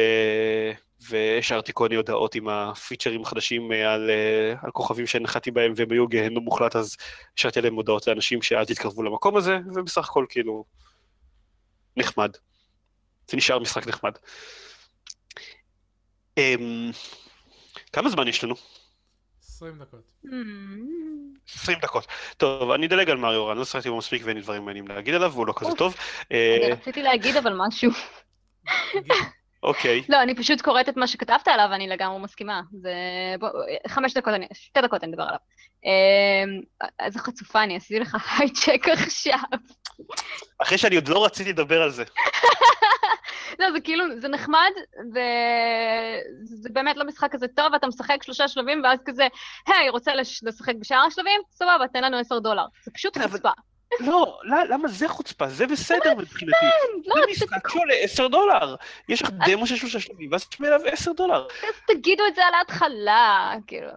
והשארתי כל מיני הודעות עם הפיצ'רים החדשים אה, על, אה, על כוכבים שנחתי בהם והם היו גהנום מוחלט, אז השארתי עליהם הודעות לאנשים שאל תתקרבו למקום הזה, ובסך הכל כאילו נחמד. זה נשאר משחק נחמד. Um, כמה זמן יש לנו? 20 דקות. 20 דקות. טוב, אני אדלג על מריו, אני לא שחקתי בו מספיק ואין לי דברים מעניינים להגיד עליו, והוא לא כזה טוב. אני אה, רציתי להגיד אבל משהו. (laughs) אוקיי. לא, אני פשוט קוראת את מה שכתבת עליו, אני לגמרי מסכימה. זה... בוא, חמש דקות, אני... שתי דקות אני אדבר עליו. אמ, איזה חצופה, אני עשיתי לך (laughs) הייצ'ק עכשיו. אחרי שאני עוד לא רציתי לדבר על זה. (laughs) לא, זה כאילו, זה נחמד, וזה באמת לא משחק כזה טוב, אתה משחק שלושה שלבים, ואז כזה, היי, רוצה לשחק בשאר השלבים? סבבה, תן לנו עשר דולר. זה פשוט חוצפה. לא, למה זה חוצפה? זה בסדר מבחינתי. כן, לא, זה משחק שעולה עשר דולר. יש לך דמו של שלושה שלבים, ואז תשמע אליו עשר דולר. תגידו את זה על ההתחלה, כאילו,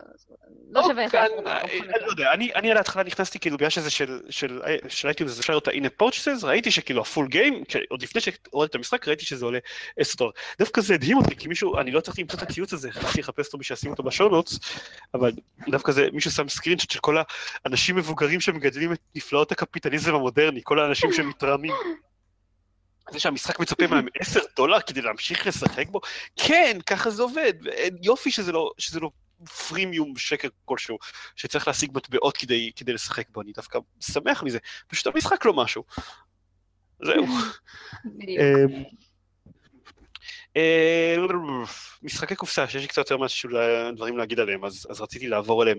לא שווה לך. אני לא יודע, אני על ההתחלה נכנסתי כאילו בגלל שזה של iTunes, זה אפשר לראות את ה-in purchases, ראיתי שכאילו ה full game, עוד לפני שהורדתי את המשחק, ראיתי שזה עולה עשר דולר. דווקא זה הדהים אותי, כי מישהו, אני לא הצלחתי למצוא את הציוץ הזה, חשבתי לחפש אותו בשביל אותו ב show notes, אבל דווקא זה, מישהו שם screenshot של כל האנשים מבוגרים שמגדלים את נפלאות הקפיטליזם המודרני, כל האנשים שמתרעמים. זה שהמשחק מצפה מהם 10 דולר כדי להמשיך לשחק בו? כן, ככה זה עובד. יופי שזה לא, שזה לא פרימיום שקר כלשהו, שצריך להשיג מטבעות כדי, כדי לשחק בו, אני דווקא שמח מזה. פשוט המשחק לא משהו. זהו. אמ, משחקי קופסה, שיש לי קצת יותר משהו דברים להגיד עליהם, אז, אז רציתי לעבור עליהם.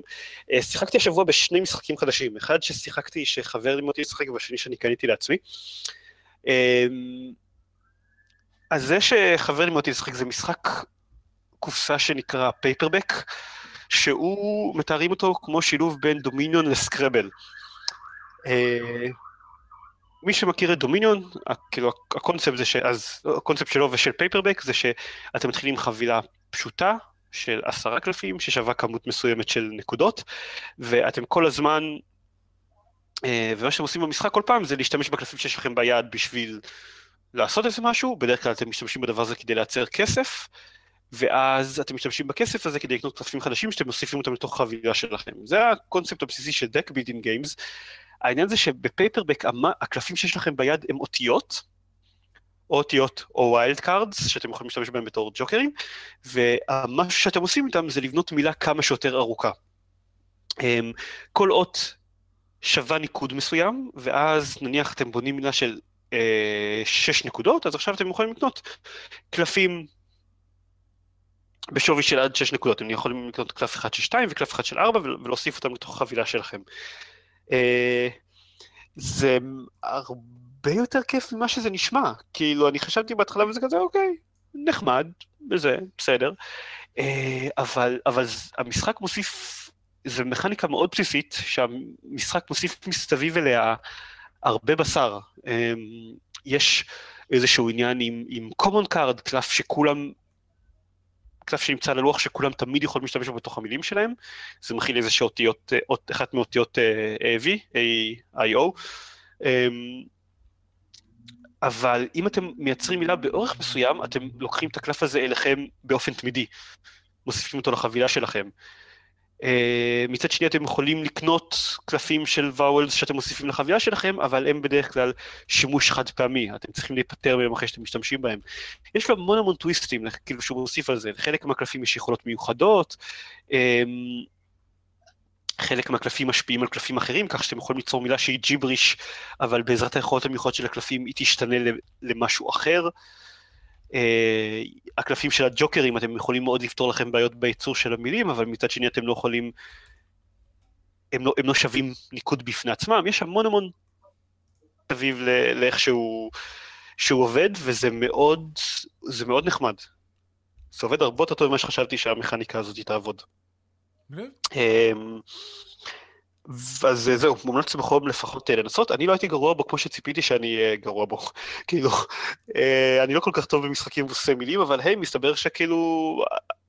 אה, שיחקתי השבוע בשני משחקים חדשים, אחד ששיחקתי, שחבר לימד אותי לשחק, והשני שאני קניתי לעצמי. אמ, אז זה שחבר לימד אותי לשחק זה משחק קופסה שנקרא Paperback, שהוא, מתארים אותו כמו שילוב בין Dominion ל Scrabble. מי שמכיר את Dominion, כאילו הקונספט זה ש... אז הקונספט שלו ושל Paperback זה שאתם מתחילים חבילה פשוטה של עשרה קלפים ששווה כמות מסוימת של נקודות, ואתם כל הזמן, אה, ומה שאתם עושים במשחק כל פעם זה להשתמש בקלפים שיש לכם ביד בשביל לעשות איזה משהו, בדרך כלל אתם משתמשים בדבר הזה כדי לייצר כסף, ואז אתם משתמשים בכסף הזה כדי לקנות כספים חדשים שאתם מוסיפים אותם לתוך החבילה שלכם. זה הקונספט הבסיסי של deck building games. העניין זה שב Paperback הקלפים שיש לכם ביד הם אותיות, או אותיות או wild cards, שאתם יכולים להשתמש בהם בתור ג'וקרים, ומה שאתם עושים איתם זה לבנות מילה כמה שיותר ארוכה. אמ, כל אות שווה ניקוד מסוים, ואז נניח אתם בונים מילה של אה, שש נקודות, אז עכשיו אתם יכולים לקנות קלפים בשווי של עד שש נקודות. אתם יכולים לקנות קלף אחד של שתיים וקלף אחד של ארבע ולהוסיף אותם לתוך החבילה שלכם. אה, זה הרבה יותר כיף ממה שזה נשמע. כאילו, אני חשבתי בהתחלה וזה כזה, אוקיי, נחמד, וזה, בסדר. אה, אבל, אבל המשחק מוסיף, זו מכניקה מאוד בסיסית, שהמשחק מוסיף מסביב אליה הרבה בשר. אה, יש איזשהו עניין עם, עם common card, קלף שכולם קלף שנמצא על הלוח שכולם תמיד יכולים להשתמש בו בתוך המילים שלהם, זה מכיל איזה שאותיות, אה, אחת מאותיות אה, V, A-I-O, אמ, אבל אם אתם מייצרים מילה באורך מסוים, אתם לוקחים את הקלף הזה אליכם באופן תמידי, מוסיפים אותו לחבילה שלכם. Uh, מצד שני אתם יכולים לקנות קלפים של ואוולס שאתם מוסיפים לחבילה שלכם, אבל הם בדרך כלל שימוש חד פעמי, אתם צריכים להיפטר מהם אחרי שאתם משתמשים בהם. יש לו המון המון טוויסטים, כאילו שהוא מוסיף על זה, לחלק מהקלפים יש יכולות מיוחדות, um, חלק מהקלפים משפיעים על קלפים אחרים, כך שאתם יכולים ליצור מילה שהיא ג'יבריש, אבל בעזרת היכולות המיוחדות של הקלפים היא תשתנה למשהו אחר. אה, הקלפים של הג'וקרים, אתם יכולים מאוד לפתור לכם בעיות בייצור של המילים, אבל מצד שני אתם לא יכולים, הם לא, הם לא שווים ניקוד בפני עצמם, יש המון המון סביב לאיך שהוא, שהוא עובד, וזה מאוד, זה מאוד נחמד. זה עובד הרבה יותר טוב ממה שחשבתי שהמכניקה הזאת תעבוד. אז זהו, מומלץ בחום לפחות אה, לנסות, אני לא הייתי גרוע בו כמו שציפיתי שאני אהיה גרוע בו, (laughs) כאילו, אה, אני לא כל כך טוב במשחקים מבוססי מילים, אבל היי, מסתבר שכאילו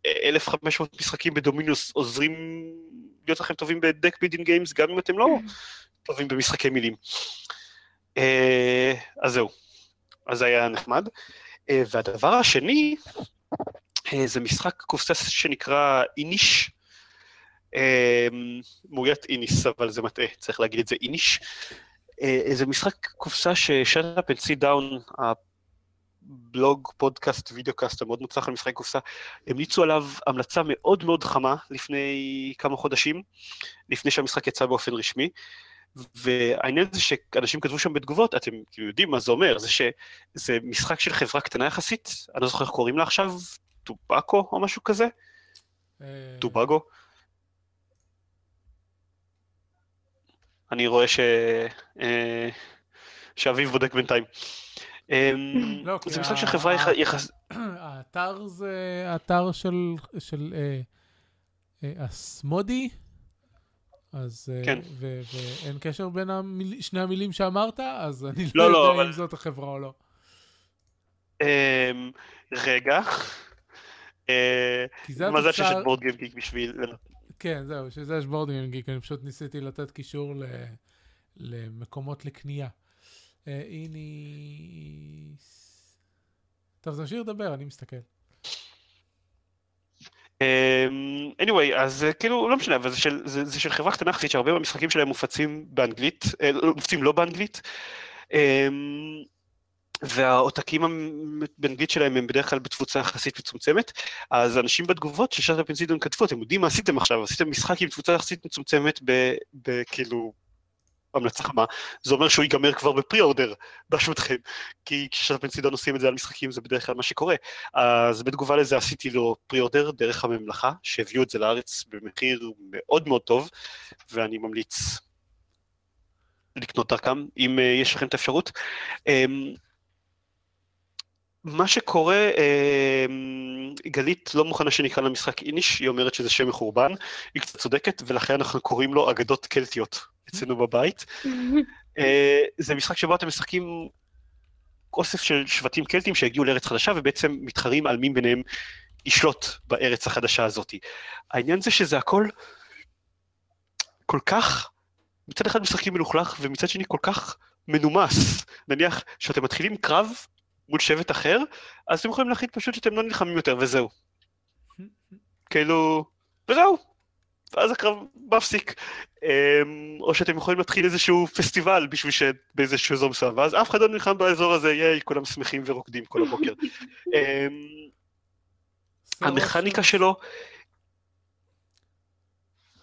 1,500 משחקים ב Dominion עוזרים להיות לכם טובים ב deck building games, גם אם אתם לא טובים במשחקי מילים. אה, אז זהו, אז זה היה נחמד. והדבר השני, זה משחק קופסה שנקרא איניש, מאוית Inis, אבל זה מטעה, צריך להגיד את זה איניש. אה, זה משחק קופסה ש Shut Up & Sit Down, הבלוג, פודקאסט, videocast המאוד מוצלח על משחקי קופסה, המליצו עליו המלצה מאוד מאוד חמה לפני כמה חודשים, לפני שהמשחק יצא באופן רשמי. והעניין זה שאנשים כתבו שם בתגובות, אתם כאילו יודעים מה זה אומר, זה שזה משחק של חברה קטנה יחסית, אני לא זוכר איך קוראים לה עכשיו, טובקו או משהו כזה? אה, טובגו? אני רואה ש... אה, שאביב בודק בינתיים. אמ, לא, זה משחק של חברה יחס... האתר זה אתר של, של אה, אה, אסמודי, אז... כן. ואין קשר בין המיל, שני המילים שאמרת, אז אני לא, לא, לא יודע אבל... אם זאת החברה או לא. אמ, רגע. מזל שיש את בורד גיימגיק בשביל... כן, זהו, שזה יש BoardGameGeek, אני פשוט ניסיתי לתת קישור ל... למקומות לקנייה. אה, Inis... טוב, אז נמשיך לדבר, אני מסתכל. אמ, anyway, אז אה, כאילו, לא משנה, אבל זה של, זה, זה של חברה קטנה יחסית שהרבה מהמשחקים שלהם מופצים באנגלית, אה, לא, מופצים לא באנגלית. אמ, והעותקים באנגלית שלהם הם בדרך כלל בתפוצה יחסית מצומצמת, אז אנשים בתגובות של שאטה פנסידון כתבו, אתם יודעים מה עשיתם עכשיו, עשיתם משחק עם תפוצה יחסית מצומצמת בכאילו המלצה חמה, זה אומר שהוא ייגמר כבר בפרי אורדר באשמתכם, כי כששאטה פנסידון עושים את זה על משחקים זה בדרך כלל מה שקורה. אז בתגובה לזה עשיתי לו פרי אורדר דרך הממלכה, שהביאו את זה לארץ במחיר מאוד מאוד טוב, ואני ממליץ לקנות דרכם, אם uh, יש לכם את האפשרות. מה שקורה, אה, גלית לא מוכנה שנקרא למשחק איניש, היא אומרת שזה שם מחורבן, היא קצת צודקת, ולכן אנחנו קוראים לו אגדות קלטיות אצלנו בבית. אה, זה משחק שבו אתם משחקים אוסף של שבטים קלטים שהגיעו לארץ חדשה, ובעצם מתחרים על מי ביניהם ישלוט בארץ החדשה הזאת. העניין זה שזה הכל כל כך, מצד אחד משחקים מלוכלך, ומצד שני כל כך מנומס. נניח שאתם מתחילים קרב מול שבט אחר, אז אתם יכולים להחליט פשוט שאתם לא נלחמים יותר וזהו. כאילו, וזהו. ואז הקרב מפסיק. אמ, או שאתם יכולים להתחיל איזשהו פסטיבל בשביל שבאיזשהו אזור מסוים, ואז אף אחד לא נלחם באזור הזה, ייי, כולם שמחים ורוקדים כל הבוקר. (laughs) אמ, המכניקה שלו...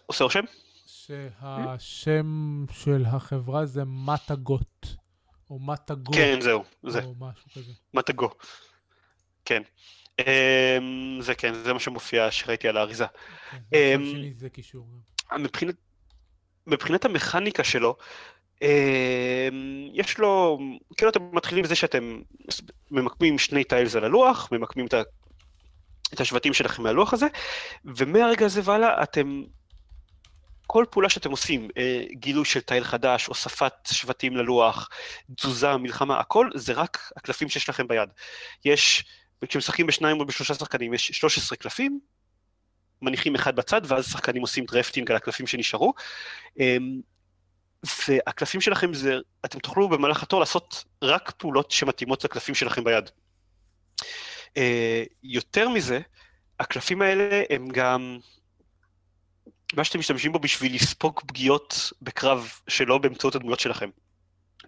עושה רושם? שהשם של החברה זה מטאגוט, או מטאגו. כן, זהו, זה. או משהו כזה. מטאגו. כן. אמ, זה כן, זה מה שמופיע שראיתי על האריזה. כן, אמ, מצד שני זה קישור. מבחינת, מבחינת המכניקה שלו, אמ, יש לו, כאילו אתם מתחילים בזה שאתם ממקמים שני טיילס על הלוח, ממקמים את, ה, את השבטים שלכם מהלוח הזה, ומהרגע הזה והלאה אתם, כל פעולה שאתם עושים, אה, גילוי של tile חדש, הוספת שבטים ללוח, תזוזה, מלחמה, הכל זה רק הקלפים שיש לכם ביד. יש, כשמשחקים בשניים או בשלושה שחקנים, יש 13 קלפים, מניחים אחד בצד, ואז שחקנים עושים drafting על הקלפים שנשארו. אמ, והקלפים שלכם זה, אתם תוכלו במהלך התור לעשות רק פעולות שמתאימות לקלפים שלכם ביד. אה, יותר מזה, הקלפים האלה הם גם מה שאתם משתמשים בו בשביל לספוג פגיעות בקרב שלא באמצעות הדמויות שלכם.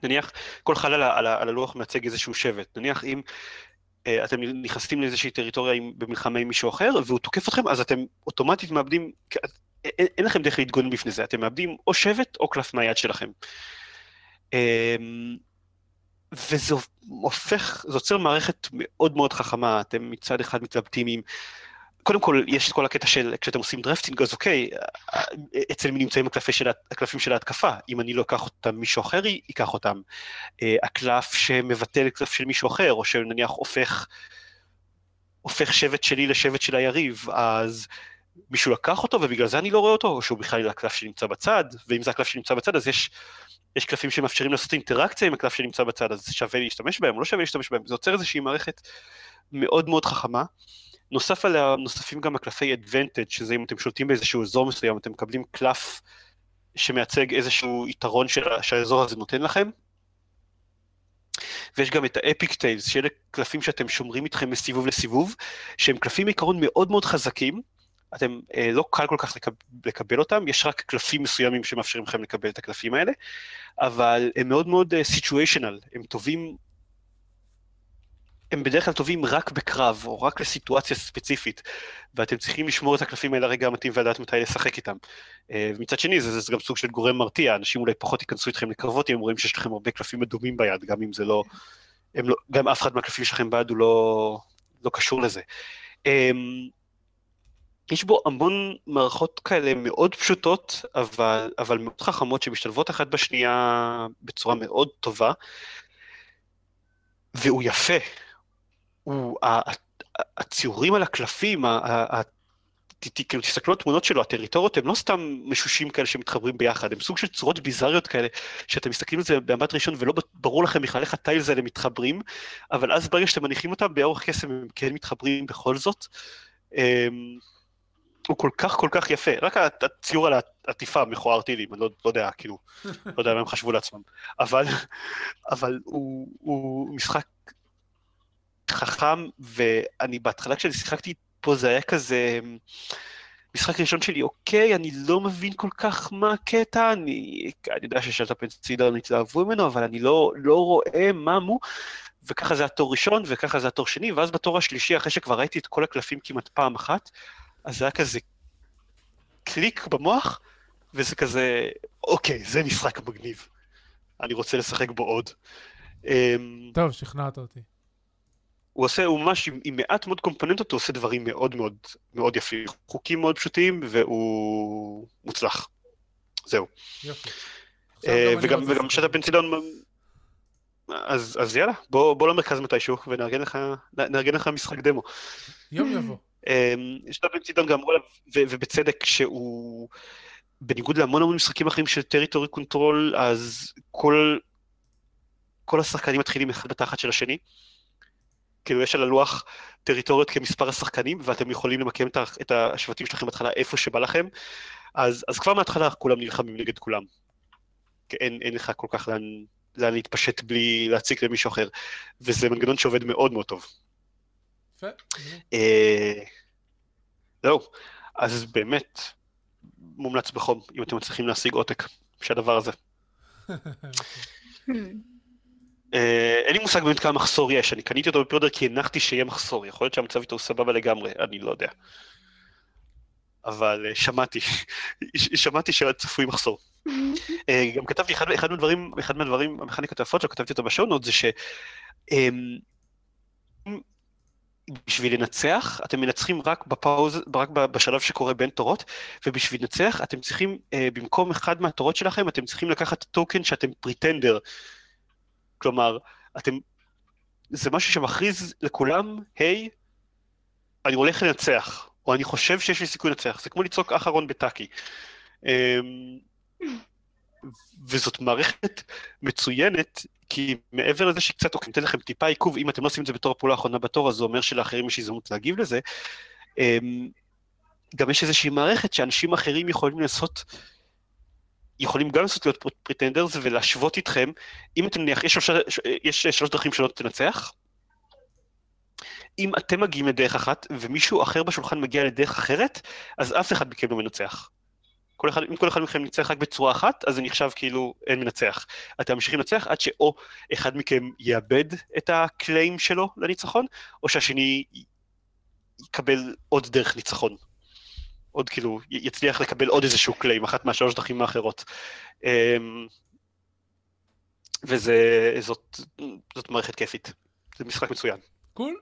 נניח כל חלל על, על, הלוח מייצג איזשהו שבט, נניח אם אה, אתם נכנסים לאיזושהי טריטוריה עם, במלחמה עם מישהו אחר והוא תוקף אתכם, אז אתם אוטומטית מאבדים, אין, אין לכם דרך להתגונן בפני זה, אתם מאבדים או שבט או קלף מהיד שלכם. אה, וזה הופך, זה יוצר מערכת מאוד מאוד חכמה, אתם מצד אחד מתלבטים עם קודם כל, יש את כל הקטע של כשאתם עושים drafting, אז אוקיי, אצל מי נמצאים של, הקלפים של ההתקפה? אם אני לא אקח אותם, מישהו אחר ייקח אותם. אה, הקלף שמבטל קלף של מישהו אחר, או שנניח הופך, הופך שבט שלי לשבט של היריב, אז מישהו לקח אותו ובגלל זה אני לא רואה אותו, או שהוא בכלל הקלף שנמצא בצד, ואם זה הקלף שנמצא בצד, אז יש, יש קלפים שמאפשרים לעשות אינטראקציה עם הקלף שנמצא בצד, אז שווה להשתמש בהם או לא שווה להשתמש בהם. זה יוצר איזושהי מערכת מאוד מאוד חכמה. נוסף עליה, נוספים גם הקלפי advantage, שזה אם אתם שולטים באיזשהו אזור מסוים, אתם מקבלים קלף שמייצג איזשהו יתרון של, שהאזור הזה נותן לכם. ויש גם את האפיק טיילס, שאלה קלפים שאתם שומרים איתכם מסיבוב לסיבוב, שהם קלפים עיקרון מאוד מאוד חזקים, אתם אה, לא קל כל כך לקב, לקבל אותם, יש רק קלפים מסוימים שמאפשרים לכם לקבל את הקלפים האלה, אבל הם מאוד מאוד סיטואשנל, uh, הם טובים הם בדרך כלל טובים רק בקרב, או רק לסיטואציה ספציפית, ואתם צריכים לשמור את הקלפים האלה לרגע המתאים ולדעת מתי לשחק איתם. אה, ומצד שני, זה, זה גם סוג של גורם מרתיע, אנשים אולי פחות ייכנסו איתכם לקרבות אם הם רואים שיש לכם הרבה קלפים אדומים ביד, גם אם זה לא... לא גם אף אחד מהקלפים שלכם ביד הוא לא, לא קשור לזה. אמ, יש בו המון מערכות כאלה מאוד פשוטות, אבל, אבל מאוד חכמות שמשתלבות אחת בשנייה בצורה מאוד טובה, והוא יפה. הוא, הציורים על הקלפים, כאילו תסתכלו על תמונות שלו, הטריטוריות הם לא סתם משושים כאלה שמתחברים ביחד, הם סוג של צורות ביזריות כאלה, שאתם מסתכלים על זה במבט ראשון ולא ברור לכם בכלל איך הטיילס האלה מתחברים, אבל אז ברגע שאתם מניחים אותם באורך קסם הם כן מתחברים בכל זאת. אמ, הוא כל כך כל כך יפה, רק הציור על העטיפה מכוער טילים, אני לא, לא יודע, כאילו, לא יודע מה הם חשבו לעצמם, אבל, אבל הוא, הוא משחק חכם, ואני בהתחלה כשאני שיחקתי פה זה היה כזה... משחק ראשון שלי, אוקיי, אני לא מבין כל כך מה הקטע, אני, אני יודע ששלטה פנסידרן התלהבו ממנו, אבל אני לא, לא רואה מה מו, וככה זה התור ראשון, וככה זה התור שני, ואז בתור השלישי, אחרי שכבר ראיתי את כל הקלפים כמעט פעם אחת, אז זה היה כזה קליק במוח, וזה כזה, אוקיי, זה משחק מגניב. אני רוצה לשחק בו עוד. אמ, טוב, שכנעת אותי. הוא עושה, הוא ממש עם, עם מעט מאוד קומפוננטות, הוא עושה דברים מאוד מאוד מאוד יפים. חוקים מאוד פשוטים, והוא מוצלח. זהו. יופי. אה, וגם, וגם שאתה פנצילון, אז, אז יאללה, בוא, בוא למרכז מתישהו ונארגן לך, לך משחק דמו. יום יבוא. יש לו פנצילון גם אמרו עליו, ובצדק, שהוא, בניגוד להמון המון משחקים אחרים של territory control, אז כל, כל השחקנים מתחילים אחד בתחת של השני. כאילו יש על הלוח טריטוריות כמספר השחקנים, ואתם יכולים למקם את השבטים שלכם בהתחלה איפה שבא לכם, אז, אז כבר מההתחלה כולם נלחמים נגד כולם. כי אין, אין לך כל כך לאן, לאן להתפשט בלי להציג למישהו אחר, וזה מנגנון שעובד מאוד מאוד טוב. אה, זהו, אז באמת, מומלץ בחום, אם אתם מצליחים להשיג עותק של הדבר הזה. (laughs) אה, אין לי מושג באמת כמה מחסור יש, אני קניתי אותו בפריודר כי הנחתי שיהיה מחסור, יכול להיות שהמצב איתו סבבה לגמרי, אני לא יודע. אבל אה, שמעתי, (laughs) שמעתי שצפוי מחסור. אה, גם כתבתי, אחד, אחד מהדברים, אחד מהדברים, המכניקות היפות שלו, כתבתי אותו בשונות, זה ש... אמ, בשביל לנצח, אתם מנצחים רק בפאוז, רק בשלב שקורה בין תורות, ובשביל לנצח אתם צריכים, במקום אחד מהתורות שלכם, אתם צריכים לקחת טוקן שאתם פריטנדר. כלומר, אתם, זה משהו שמכריז לכולם, היי, אני הולך לנצח, או אני חושב שיש לי סיכוי לנצח, זה כמו לצעוק אחרון בטאקי. אמ, וזאת מערכת מצוינת, כי מעבר לזה שקצת, אוקיי, נותן לכם טיפה עיכוב, אם אתם לא עושים את זה בתור הפעולה האחרונה בתור, אז זה אומר שלאחרים יש הזדמנות להגיב לזה. אמ, גם יש איזושהי מערכת שאנשים אחרים יכולים לעשות יכולים גם לעשות להיות pretenders ולהשוות איתכם, אם אתם נניח, יש, שלוש, יש שלוש דרכים שלא תנצח, אם אתם מגיעים לדרך אחת ומישהו אחר בשולחן מגיע לדרך אחרת, אז אף אחד מכם לא מנצח. כל אחד, אם כל אחד מכם ניצח רק בצורה אחת, אז זה נחשב כאילו אין מנצח. אתם ממשיכים לנצח עד שאו אחד מכם יאבד את הקליים שלו לניצחון, או שהשני יקבל עוד דרך ניצחון. עוד כאילו, יצליח לקבל עוד איזשהו קליים, אחת מהשלוש דרכים האחרות. אמ, וזאת זאת מערכת כיפית, זה משחק מצוין. Cool.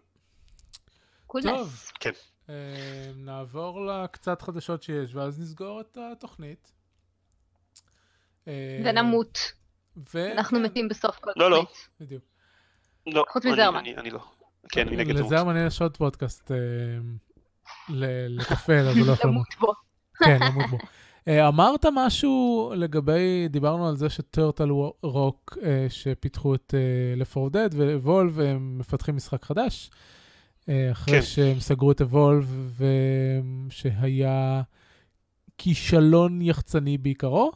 cool טוב. כן. אמ, נעבור לקצת חדשות שיש, ואז נסגור את התוכנית. אמ, ונמות. ו... אנחנו כן, מתים בסוף כל לא, לא. תוכנית. בדיוק. לא, חוץ אני- מזרמן. אני אני לא. כן, אני נגד למות. לזרמן יש עוד פודקאסט ל- לתפעל, אבל לא יכול למות. בו. כן, למות בו. אה, אמרת משהו לגבי, דיברנו על זה שטרטל רוק, אה, שפיתחו את אה, 4 Dead ואבולב, הם מפתחים משחק חדש, אה, אחרי כן. שהם סגרו את אבולב, ושהיה כישלון יחצני בעיקרו,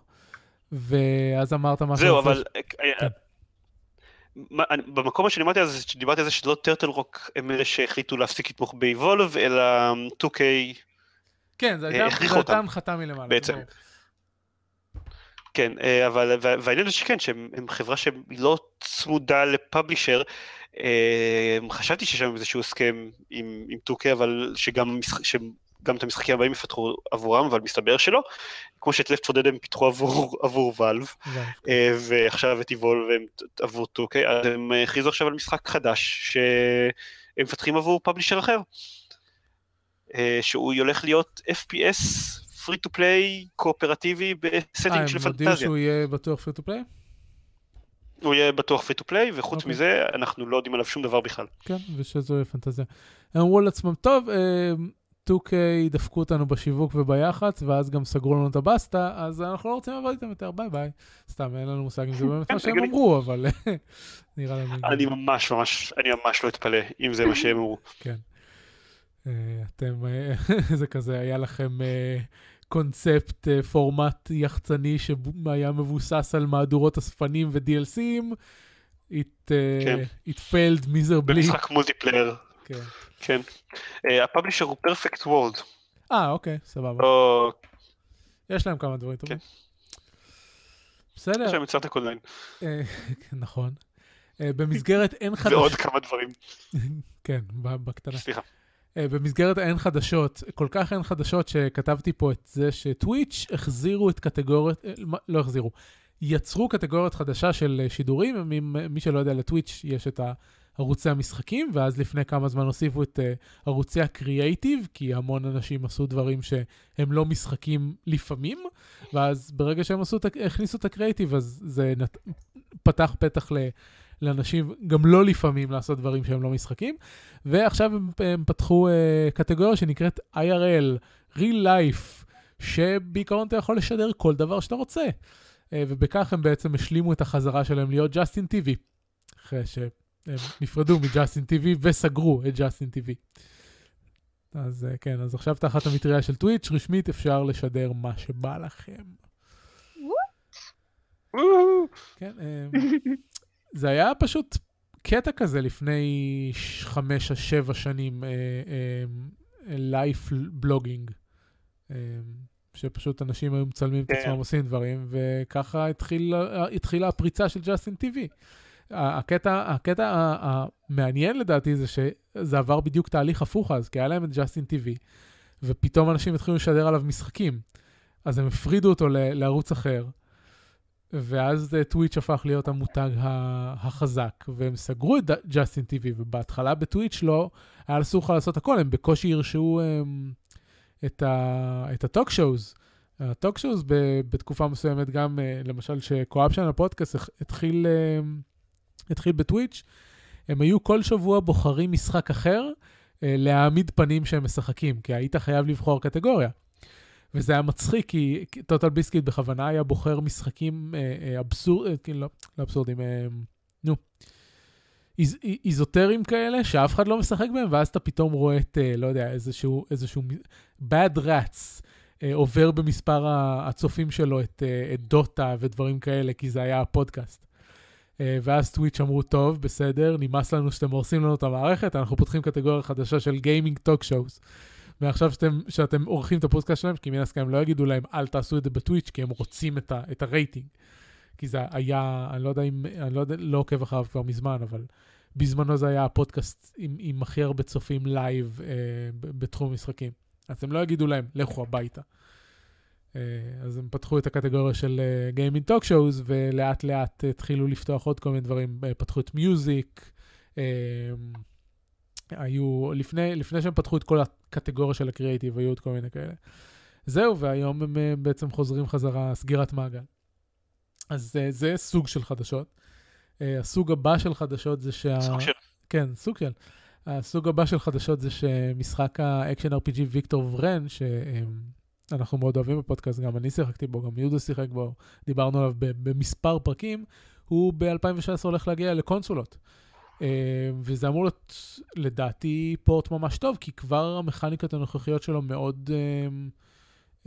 ואז אמרת משהו... זהו, אבל... אה, כן. מה- אני- במקום שדיברתי על זה, דיברתי על זה שלא טרטל רוק הם אלה שהחליטו להפסיק לתמוך באיבולב, אלא 2K, כן, זו אה, הייתה הכריחו זו הייתה אותם, הנחתה מלמעלה. בעצם. ברור. כן, אה, אבל וה- והעניין זה שכן, שהם הם חברה שהיא לא צמודה לפאבלישר, אה, חשבתי שיש שם איזשהו הסכם עם, עם 2K, אבל שגם, שגם את המשחקים הבאים יפתחו עבורם, אבל מסתבר שלא, כמו שאת לפט פודד הם פיתחו עבור, עבור ואלב. אה, ועכשיו את איבול והם עבור 2K, אז הם אה, הכריזו עכשיו על משחק חדש שהם מפתחים עבור פאבלישר אחר, אה, שהוא הולך להיות FPS, free to play, קואופרטיבי אה, ב setting של הם הודיעו פנטזיה. שהוא יהיה בטוח free to play? הוא יהיה בטוח free to play, וחוץ אוקיי. מזה אנחנו לא יודעים עליו שום דבר בכלל. כן, ושזו יהיה פנטזיה. הם אמרו לעצמם, טוב, אה, 2K דפקו אותנו בשיווק וביח"צ, ואז גם סגרו לנו את הבסטה, אז אנחנו לא רוצים לעבוד איתם יותר, ביי ביי. סתם, אין לנו מושג אם זה באמת כן, מה שהם. אמרו, אבל (laughs) נראה לנו... אני. ממש ממש, אני ממש לא אתפלא אם זה מה שהם אמרו. כן. אה, אתם, אה, (laughs) זה כזה, היה לכם אה, קונספט, פורמט יחצני שהיה מבוסס על מהדורות אספנים ו-DLC ים. It, אה, כן. it failed miserably. במשחק multiplayer, כן. ה publisher הוא Perfect World. אה, אוקיי, סבבה. או... יש להם כמה דברים טובים. כן. בסדר, יש להם את Star Trek Online. אה, (laughs) נכון. אה, במסגרת אין ועוד חדשות, כמה דברים. (laughs) כן, בקטנה. סליחה. אה, במסגרת האין חדשות, כל כך אין חדשות שכתבתי פה את זה שטוויץ' החזירו את קטגוריית, לא החזירו, יצרו קטגוריית חדשה של שידורים, מי, מי שלא יודע, לטוויץ' יש את ערוצי המשחקים, ואז לפני כמה זמן הוסיפו את אה, ערוצי הקריאייטיב, כי המון אנשים עשו דברים שהם לא משחקים לפעמים, ואז ברגע שהם עשו, הכניסו את הקריאייטיב, אז זה נת... פתח פתח ל... לאנשים גם לא לפעמים לעשות דברים שהם לא משחקים. ועכשיו הם, הם פתחו uh, קטגוריה שנקראת IRL, real life, שבעיקרון אתה יכול לשדר כל דבר שאתה רוצה. Uh, ובכך הם בעצם השלימו את החזרה שלהם להיות ג'סטין טיווי, אחרי שהם נפרדו מג'סטין טיווי וסגרו את ג'סטין טיווי. אז uh, כן, אז עכשיו תחת המטריה של טוויץ', רשמית אפשר לשדר מה שבא לכם. כן, um, זה היה פשוט קטע כזה לפני חמש או שבע שנים, לייף בלוגינג, שפשוט אנשים היו מצלמים את כן. עצמם עושים דברים, וככה התחיל, התחילה הפריצה של ג'סטין טיווי. הקטע, הקטע המעניין לדעתי זה שזה עבר בדיוק תהליך הפוך אז, כי היה להם את ג'סטין טיווי, ופתאום אנשים התחילו לשדר עליו משחקים. אז הם הפרידו אותו לערוץ אחר, ואז אה, טוויץ' הפך להיות המותג החזק, והם סגרו את ג'סטין טיווי, ובהתחלה בטוויץ' לא, היה אסור לך לעשות הכל, הם בקושי הרשו הם, את, ה- את הטוק שואוז. הטוק שואוז בתקופה מסוימת גם, אה, למשל, שקואפשן הפודקאסט התחיל, אה, התחיל בטוויץ', הם היו כל שבוע בוחרים משחק אחר אה, להעמיד פנים שהם משחקים, כי היית חייב לבחור קטגוריה. וזה היה מצחיק, כי TotalBiscuit בכוונה היה בוחר משחקים אה, אה, אבסורד, אה, כאילו, לא, לא אבסורדים, אה, נו, איז, א- איזוטריים כאלה, שאף אחד לא משחק בהם, ואז אתה פתאום רואה את, אה, לא יודע, איזשהו, איזשהו Bad Rats אה, עובר במספר הצופים שלו את, את דוטה ודברים כאלה, כי זה היה הפודקאסט. אה, ואז Twitch אמרו, טוב, בסדר, נמאס לנו שאתם הורסים לנו את המערכת, אנחנו פותחים קטגוריה חדשה של gaming talk shows. מעכשיו שאתם, שאתם עורכים את הפודקאסט שלהם, כי מן הסתם לא יגידו להם, אל תעשו את זה ב Twitch, כי הם רוצים את, ה, את הרייטינג. כי זה היה, אני לא יודע אם, אני לא, יודע, לא עוקב אחריו כבר מזמן, אבל בזמנו זה היה הפודקאסט עם, עם הכי הרבה צופים live אה, בתחום המשחקים. אז הם לא יגידו להם, לכו הביתה. אה, אז הם פתחו את הקטגוריה של gaming talk shows, ולאט לאט התחילו לפתוח עוד כל מיני דברים, אה, פתחו את music, אה, היו, לפני, לפני שהם פתחו את כל הקטגוריה של הקריאיטיב, היו עוד כל מיני כאלה. זהו, והיום הם אה, בעצם חוזרים חזרה, סגירת מעגל. אז אה, זה סוג של חדשות. אה, הסוג הבא של חדשות זה שה... סוג של... כן, סוג של. הסוג הבא של חדשות זה שמשחק ה action RPG Victor Vran, שאנחנו מאוד אוהבים בפודקאסט, גם אני שיחקתי בו, גם יהודה שיחק בו, דיברנו עליו במספר פרקים, הוא ב-2016 הולך להגיע לקונסולות. אה, וזה אמור להיות, לדעתי, port ממש טוב, כי כבר המכניקות הנוכחיות שלו מאוד אה,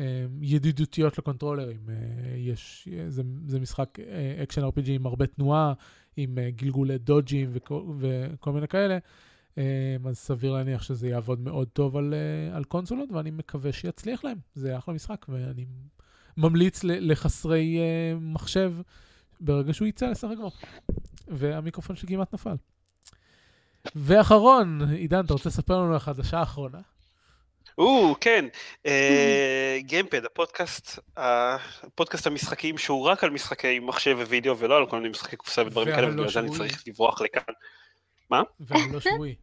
אה, ידידותיות לקונטרולרים. יש, זה, זה משחק action RPG עם הרבה תנועה, עם גלגולי dodge ים וכל, וכל מיני כאלה, אז סביר להניח שזה יעבוד מאוד טוב על, אה, על קונסולות, ואני מקווה שיצליח להם. זה אחלה משחק, ואני ממליץ לחסרי אה, מחשב ברגע שהוא יצא לשחק בו. והמיקרופון שלי כמעט נפל. ואחרון, עידן, אתה רוצה לספר לנו על החדשה האחרונה? או, כן, אה, גיימפד, הפודקאסט, הפודקאסט המשחקים שהוא רק על משחקי מחשב ווידאו ולא על כל מיני משחקי קופסה ודברים כאלה, ובגלל זה אני. צריך לברוח לכאן. והלא שבועי.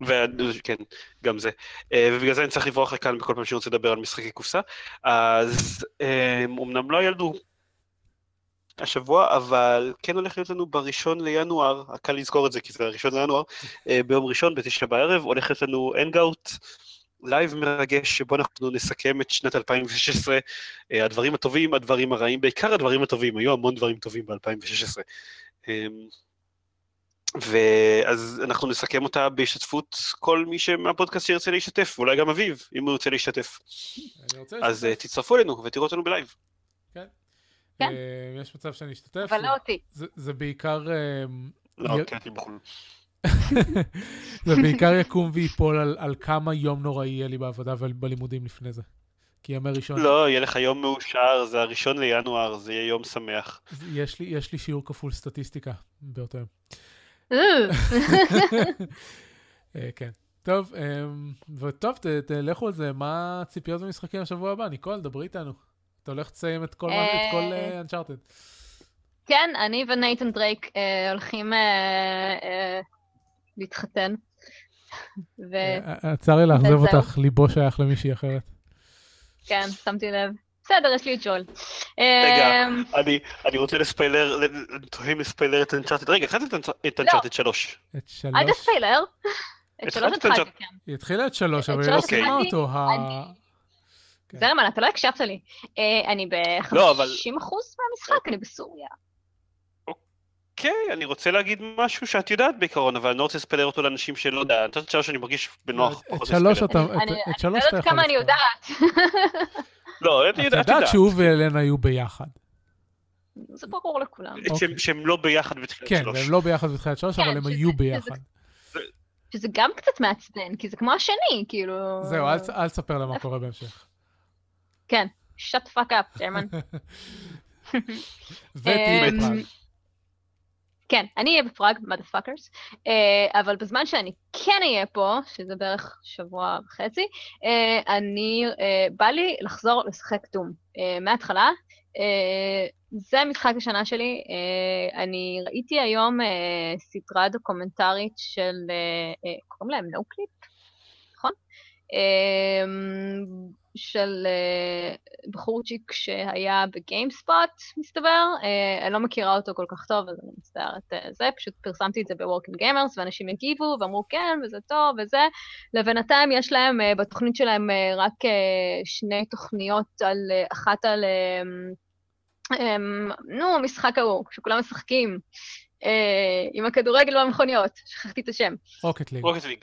וכן, גם זה. אה, ובגלל זה אני צריך לברוח לכאן בכל פעם שאני רוצה לדבר על משחקי קופסה. אז אה, אמנם לא היה לנו השבוע, אבל כן הולך להיות לנו בראשון לינואר, קל לזכור את זה כי זה הראשון לינואר, אה, ביום ראשון בתשע בערב, הולך להיות לנו Hangout. live מרגש שבו אנחנו נסכם את שנת 2016, אה, הדברים הטובים, הדברים הרעים, בעיקר הדברים הטובים, היו המון דברים טובים ב-2016. ואז אנחנו נסכם אותה בהשתתפות כל מי מהפודקאסט שירצה להשתתף, ואולי גם אביב, אם הוא ירצה להשתתף. אז אה. תצטרפו אלינו ותראו אותנו בלייב. כן. אה, יש מצב שאני אשתתף. אבל לא אותי. זה- זה בעיקר... אה, לא, כן, הייתי בחו"ל. (laughs) זה בעיקר יקום ויפול על, על כמה יום נוראי יהיה לי בעבודה ובלימודים לפני זה. כי ימי ראשון, לא, יהיה לך יום מאושר, זה הראשון לינואר, זה יהיה יום שמח. יש לי, יש לי שיעור כפול סטטיסטיקה באותו יום. אה, אה, כן. טוב, אה, וטוב, תלכו על זה, מה הציפיות במשחקים לשבוע הבא? ניקול, דברי איתנו. אתה הולך לסיים את כל, כל אה, אנצ'ארטד. כן, אני ונייתן דרייק אה, הולכים אה, אה, להתחתן. צר לי לאכזב. אותך, ליבו שייך למישהי אחרת. כן, שמתי לב. בסדר, יש לי את ג'ול. רגע. אמ, אני, אני רוצה לספיילר, אני תוהים לספיילר את אנצ'ארטד, רגע, התחלתי את אנצ'ארטד 3. את אל שלוש, תספיילר. את שלוש התחלתי את התחלתי, הג'ול. כן. היא התחילה את שלוש, את אבל היא לא שלוש סיימה אותו. כן. זרמן, אתה לא הקשבת לי. אה, אני לא, אבל- ב-50% מהמשחק, אני בסוריה. כן, אני רוצה להגיד משהו שאת יודעת בעיקרון, אבל אני לא רוצה לספיילר אותו לאנשים שלא יודע, אנצ'ארטד 3 אני מרגיש בנוח את שלוש. אתה- אני- את- אני את אני שלוש לא יודעת יכול כמה אני. יודעת. (laughs) לא, את את יודעת, יודעת שהוא ואלנה היו ביחד. זה ברור לכולם. שהם- אוקיי. שהם לא ביחד בתחילת כן, שלוש. והם לא ביחד בתחילת שלוש, כן, אבל הם היו ביחד. שזה גם קצת מעצבן, כי זה כמו השני, כאילו... זהו, אל תספר לה מה קורה בהמשך. כן, shut the fuck up, ג'רמן. (laughs) בפראג. כן, אני אהיה בפראג, motherfuckers, uh, אבל בזמן שאני כן אהיה פה, שזה בערך שבוע וחצי, אה, אני, אה, בא לי לחזור לשחק Doom. מההתחלה, זה משחק השנה שלי. אני ראיתי היום סדרה דוקומנטרית של, קוראים להם Noclip, נכון? אה, של אה, בחורצ'יק שהיה ב GameSpot, מסתבר. אה, אני לא מכירה אותו כל כך טוב, אז אני מצטערת אה, זה, פשוט פרסמתי את זה ב Working Gamers, ואנשים הגיבו ואמרו כן, וזה טוב וזה. לבינתיים יש להם uh, בתוכנית שלהם uh, רק uh, שני תוכניות על, uh, אחת על, um, um, נו, המשחק ההוא, שכולם משחקים, uh, עם הכדורגל והמכוניות, שכחתי את השם. רוקט ליג. רוקט ליג.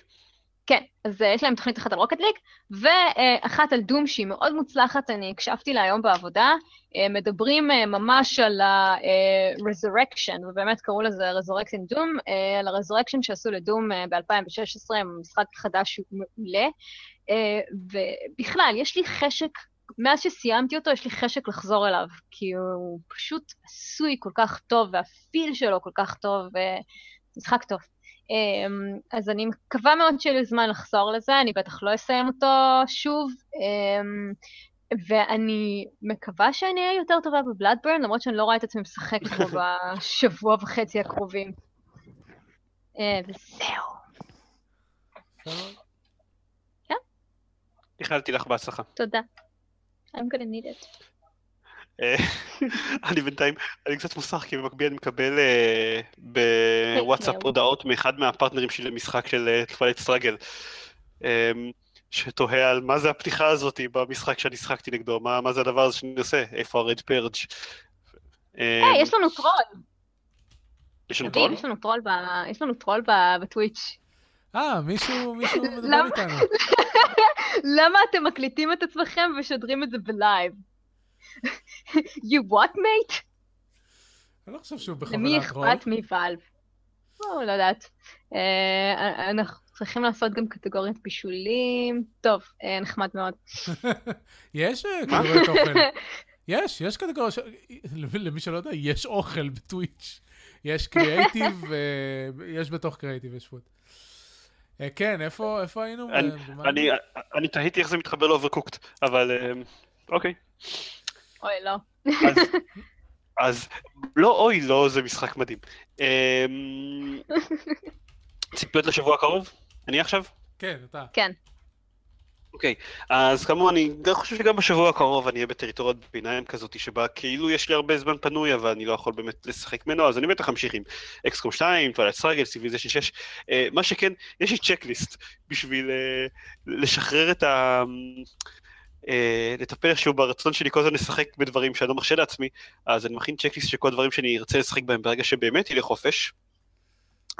כן, אז uh, יש להם תוכנית אחת על רוקט ליג, ואחת על דום שהיא מאוד מוצלחת, אני הקשבתי לה היום בעבודה. Uh, מדברים uh, ממש על ה-resurrection, ובאמת קראו לזה Resurrecting Doom, על ה-resurrection שעשו לדום uh, ב-2016, משחק חדש מעולה. ובכלל, יש לי חשק, מאז שסיימתי אותו, יש לי חשק לחזור אליו, כי הוא פשוט עשוי כל כך טוב, והפיל שלו כל כך טוב, ומשחק טוב. Um, אז אני מקווה מאוד שיהיה לי זמן לחזור לזה, אני בטח לא אסיים אותו שוב, um, ואני מקווה שאני אהיה יותר טובה בבלאדברן, למרות שאני לא רואה את עצמי משחקת בו (laughs) בשבוע וחצי הקרובים. Uh, וזהו. איחלתי לך בהצלחה. תודה. I'm gonna need it. אה, (laughs) אני בינתיים, אני קצת מוסך, כי במקביל אני מקבל אה, בוואטסאפ. הודעות מאחד מהפרטנרים שלי למשחק של טפלט סטראגל, שתוהה על מה זה הפתיחה הזאת במשחק שאני שחקתי נגדו, מה מה זה הדבר הזה שאני עושה, איפה הרד פרג'. היי, יש לנו טרול. יש לנו טרול? יש לנו טרול ב- יש לנו טרול ב- ב Twitch. אה, מישהו מישהו מדבר למה? איתנו. (laughs) למה אתם מקליטים את עצמכם ומשדרים את זה בלייב? You what, mate? אני לא חושב שהוא למי בכוונת טרול. אכפת מ Valve? לא, לא יודעת. אה, אנחנו צריכים לעשות גם קטגוריית בישולים. טוב, אה, נחמד מאוד. (laughs) יש אה, (laughs) קטגוריית אוכל. יש, יש קטגוריה, למי שלא יודע, יש אוכל ב Twitch. יש קריאייטיב, (laughs) יש בתוך קריאייטיב יש food. אה, כן, איפה איפה היינו? אני- אה, אני- אני תהיתי איך זה מתחבר ל Overcooked, אבל אה, אוקיי. אוי, לא. אז, (laughs) אז לא אוי, לא, זה משחק מדהים. אמ, ציפיות לשבוע הקרוב? אני עכשיו? כן, אתה. כן. אוקיי, אז כאמור, אני גם חושב שגם בשבוע הקרוב אני אהיה בטריטוריית ביניים כזאת, שבה כאילו יש לי הרבה זמן פנוי, אבל אני לא יכול באמת לשחק ממנו, אז אני בטח אמשיך עם XCOM 2, Twilight Struggle, Civilization 6. אה, מה שכן, יש לי checklist בשביל אה, לשחרר את ה... אה, לטפל איכשהו ברצון שלי כל הזמן לשחק בדברים שאני לא מרשה לעצמי, אז אני מכין checklist של כל הדברים שאני ארצה לשחק בהם ברגע שבאמת יהיה חופש.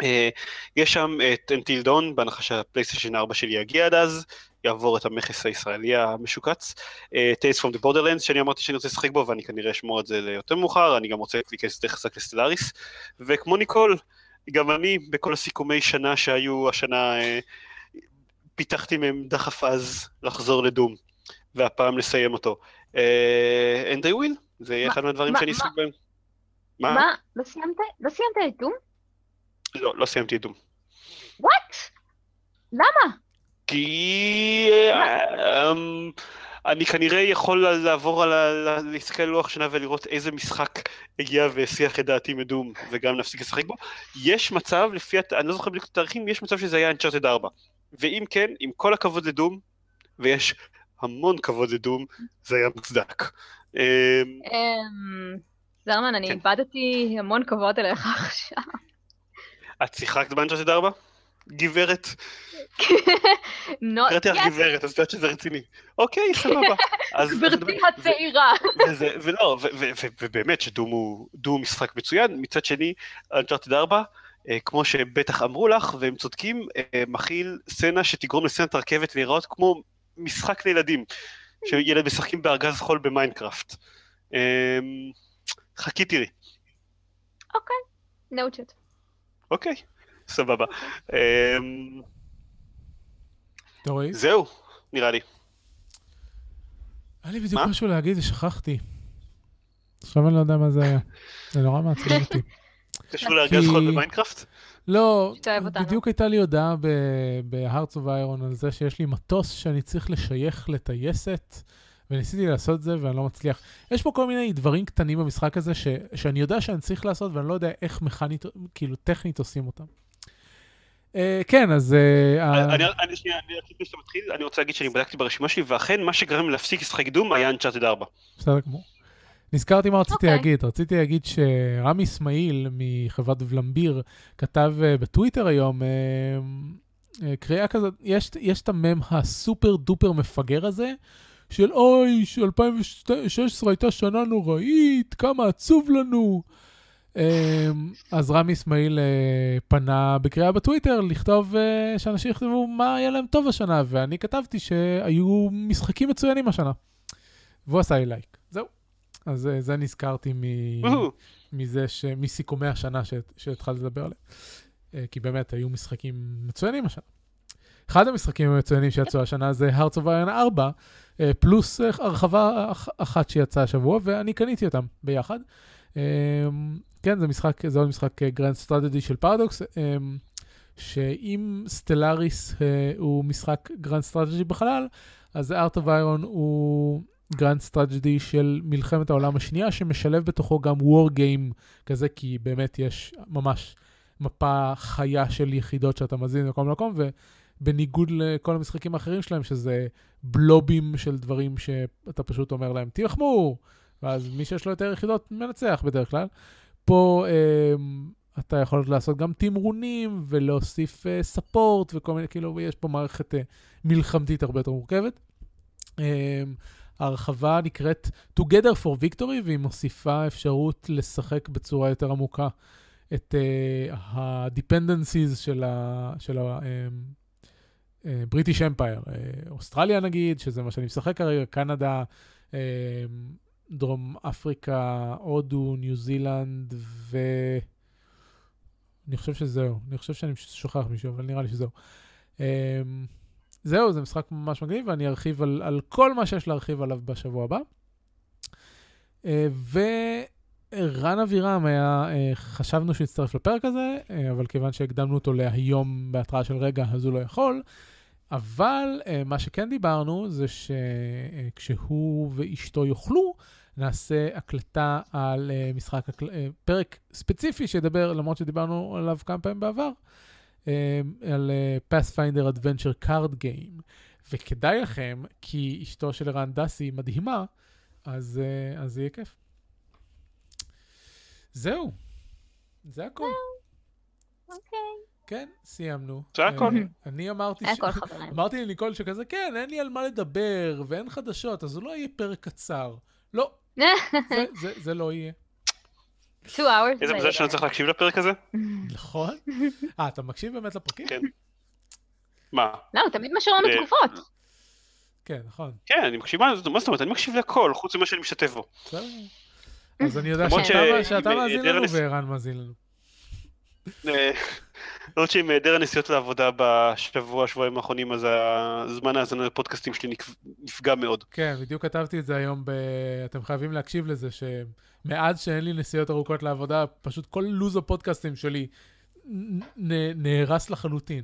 אה, יש שם את Until Dawn, בהנחה שהפלייסטיישן 4 שלי יגיע עד אז, יעבור את המכס הישראלי המשוקץ. Tales from the Borderlands, שאני אמרתי שאני רוצה לשחק בו, ואני כנראה אשמור את זה ליותר מאוחר, אני גם רוצה להיכנס יותר חזק לסטלאריס. וכמו ניקול, גם אני, בכל הסיכומי שנה שהיו השנה, אה, פיתחתי מהם דחף עז לחזור לדום, והפעם לסיים אותו. And I will, זה יהיה אחד מהדברים מה- שאני אשחק בהם. מה? מה? לא סיימת? לא סיימת את דום? לא, לא סיימתי את דום. וואט? למה? כי אה, אמ, אני כנראה יכול לעבור על ה... להסתכל על לוח שנה ולראות איזה משחק הגיע והסיח את דעתי מדום וגם להפסיק לשחק בו. יש מצב, לפי, אני לא זוכר בדיוק את התאריכים, יש מצב שזה היה Uncharted 4. ואם כן, עם כל הכבוד לדום, ויש המון כבוד לדום, זה היה מוצדק. אמ, אמ, זרמן, אני כן. איבדתי המון כבוד אליך עכשיו. את שיחקת ב-Uncharted 4? גברת? (laughs) קראתי לך גברת, אז את יודעת שזה רציני. אוקיי, (laughs) סבבה. גברתי הצעירה. ולא, ובאמת שדום הוא, משחק מצוין, מצד שני, אנצ'ארטד 4, אה, כמו שבטח אמרו לך, והם צודקים, אה, מכיל סצנה שתגרום לסצנת הרכבת להיראות כמו משחק לילדים, שילדים משחקים בארגז חול ב Minecraft. אה, חכי תראי. אוקיי, סבבה. אה, אתה רואה? זהו, נראה לי. היה לי בדיוק? משהו להגיד ושכחתי. עכשיו אני לא יודע מה זה היה. זה נורא מעצבן אותי. קשור לארגז חול ב Minecraft? לא. בדיוק הייתה לי הודעה ב-Hearts of Iron על זה שיש לי מטוס שאני צריך לשייך לטייסת, וניסיתי לעשות את זה ואני לא מצליח. יש פה כל מיני דברים קטנים במשחק הזה ש, שאני יודע שאני צריך לעשות ואני לא יודע איך מכנית, כאילו טכנית עושים אותם. Uh, כן, אז... Uh, אני, אני, שנייה, לפני שאתה מתחיל, אני רוצה להגיד שאני בדקתי ברשימה שלי, ואכן מה שגרם לי להפסיק לשחק דום היה אנצ'ארטד 4. בסדר גמור. נזכרתי מה רציתי אוקיי. להגיד. רציתי להגיד שרמי אסמאעיל מחברת ולמביר כתב אה, בטוויטר היום אה, אה, קריאה כזאת, יש, יש את המם הסופר דופר מפגר הזה, של אוי, ש- 2016 הייתה שנה נוראית, כמה עצוב לנו. אז רמי אסמאעיל פנה בקריאה בטוויטר לכתוב שאנשים יכתבו מה היה להם טוב השנה, ואני כתבתי שהיו משחקים מצוינים השנה. והוא עשה לי לייק. זהו. אז אה, זה נזכרתי מ... מזה, ש... מסיכומי השנה ש... שהתחלתי לדבר עליהם. אה, כי באמת היו משחקים מצוינים השנה. אחד המשחקים המצוינים שיצאו השנה זה Hearts of Iron 4, אה, פלוס הרחבה אח- אחת שיצאה השבוע, ואני קניתי אותם ביחד. כן, זה משחק, זה עוד משחק grand strategy של פרדוקס, שאם Stellaris הוא משחק grand strategy בחלל, אז Hearts of Iron הוא grand strategy של מלחמת העולם השנייה, שמשלב בתוכו גם War Game כזה, כי באמת יש ממש מפה חיה של יחידות שאתה מזין ממקום למקום, ובניגוד לכל המשחקים האחרים שלהם, שזה בלובים של דברים שאתה פשוט אומר להם, תילחמו, ואז מי שיש לו יותר יחידות מנצח בדרך כלל. פה אה, אתה יכול לעשות גם תמרונים ולהוסיף support וכל מיני, כאילו, יש פה מערכת אה, מלחמתית הרבה יותר מורכבת. אה, ההרחבה נקראת Together for Victory, והיא מוסיפה אפשרות לשחק בצורה יותר עמוקה את uh, ה-dependencies של ה... של ה um, Empire. Uh, אוסטרליה נגיד, שזה מה שאני משחק כרגע, קנדה, uh, דרום אפריקה, הודו, ניו זילנד, ו... אני חושב שזהו. אני חושב שאני שוכח מישהו, אבל נראה לי שזהו. Um, זהו, זה משחק ממש מגניב, ואני ארחיב על, על כל מה שיש להרחיב עליו בשבוע הבא. Uh, ורן אבירם היה, uh, חשבנו שהוא יצטרף לפרק הזה, uh, אבל כיוון שהקדמנו אותו להיום בהתראה של רגע, אז הוא לא יכול. אבל מה שכן דיברנו זה שכשהוא ואשתו יוכלו, נעשה הקלטה על משחק, פרק ספציפי שידבר, למרות שדיברנו עליו כמה פעמים בעבר, על uh, Pathfinder Adventure Card Game. וכדאי לכם, כי אשתו של ערן דסי מדהימה, אז, אז זה יהיה כיף. זהו, זה הכל. אוקיי. כן, סיימנו. זה הכל. אה, אני אמרתי, זה ש... הכל חברים. אמרתי לניקול שכזה, כן, אין לי על מה לדבר ואין חדשות, אז זה לא יהיה פרק קצר. לא, (laughs) זה, זה, זה לא יהיה. Two hours. איזה זה מזל שאני צריך להקשיב לפרק הזה? נכון? אה, אתה מקשיב באמת לפרקים? כן. מה? לא, הוא תמיד משאיר לנו אה, תגובות. כן, נכון. כן, אני מקשיב, מה מה זאת אומרת? אני מקשיב לכל, חוץ ממה שאני משתתף בו. בסדר. אז אני יודע שאתה עם מאזין לנו הנס- וערן מאזין לנו. אה, למרות שעם היעדר הנסיעות לעבודה בשבוע, שבועיים האחרונים, אז הזמן ההאזנה לפודקאסטים שלי נפגע מאוד. כן, בדיוק כתבתי את זה היום, ב... אתם חייבים להקשיב לזה, שמאז שאין לי נסיעות ארוכות לעבודה, פשוט כל לוז הפודקאסטים שלי נ- נהרס לחלוטין.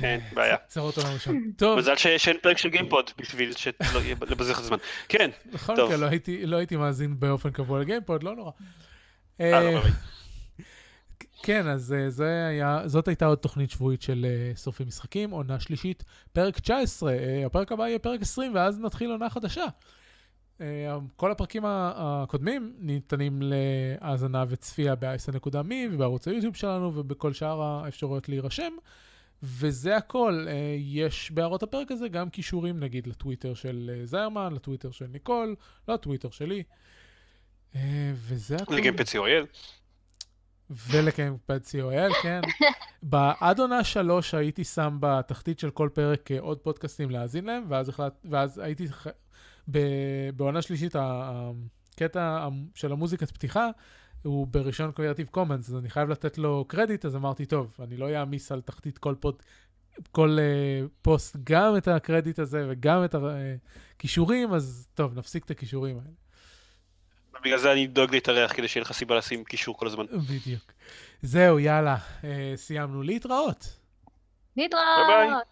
כן, בעיה. צרות עולם ראשון. טוב, מזל שאין פרק של גיימפוד בשביל שלא יהיה לבזבז לך זמן. כן, בכל טוב. מקרה לא הייתי- לא הייתי מאזין באופן קבוע לגיימפוד, לא נורא. אה, אה, לא, אבל- כן, אז אה, זה היה, זאת הייתה עוד תוכנית שבועית של אה, שורפי משחקים, עונה שלישית, פרק 19. אה, הפרק הבא יהיה פרק 20, ואז נתחיל עונה חדשה. כל הפרקים הקודמים ניתנים להאזנה וצפייה ב-i.me ובערוץ היוטיוב שלנו ובכל שאר האפשרויות להירשם. וזה הכל. יש בהערות הפרק הזה גם קישורים, נגיד, לטוויטר של זיירמן, לטוויטר של ניקול, לטוויטר שלי. וזה הכל. לגיימפוד co.il. ולגיימפוד co.il, כן. (laughs) בעד עונה שלוש הייתי שם בתחתית של כל פרק אה, עוד פודקאסטים להאזין להם, ואז, החלט, ואז הייתי, בעונה שלישית, הקטע של המוזיקת פתיחה הוא ברישיון Creative Commons, אז אני חייב לתת לו קרדיט, אז אמרתי, טוב, אני לא אעמיס על תחתית כל פוד כל אה, פוסט גם את הקרדיט הזה וגם את הכישורים, אז טוב, נפסיק את הכישורים האלה. בגלל זה אני דואג להתארח, כדי שיהיה לך סיבה לשים קישור כל הזמן. בדיוק. זהו, יאללה, uh, סיימנו. להתראות. להתראות.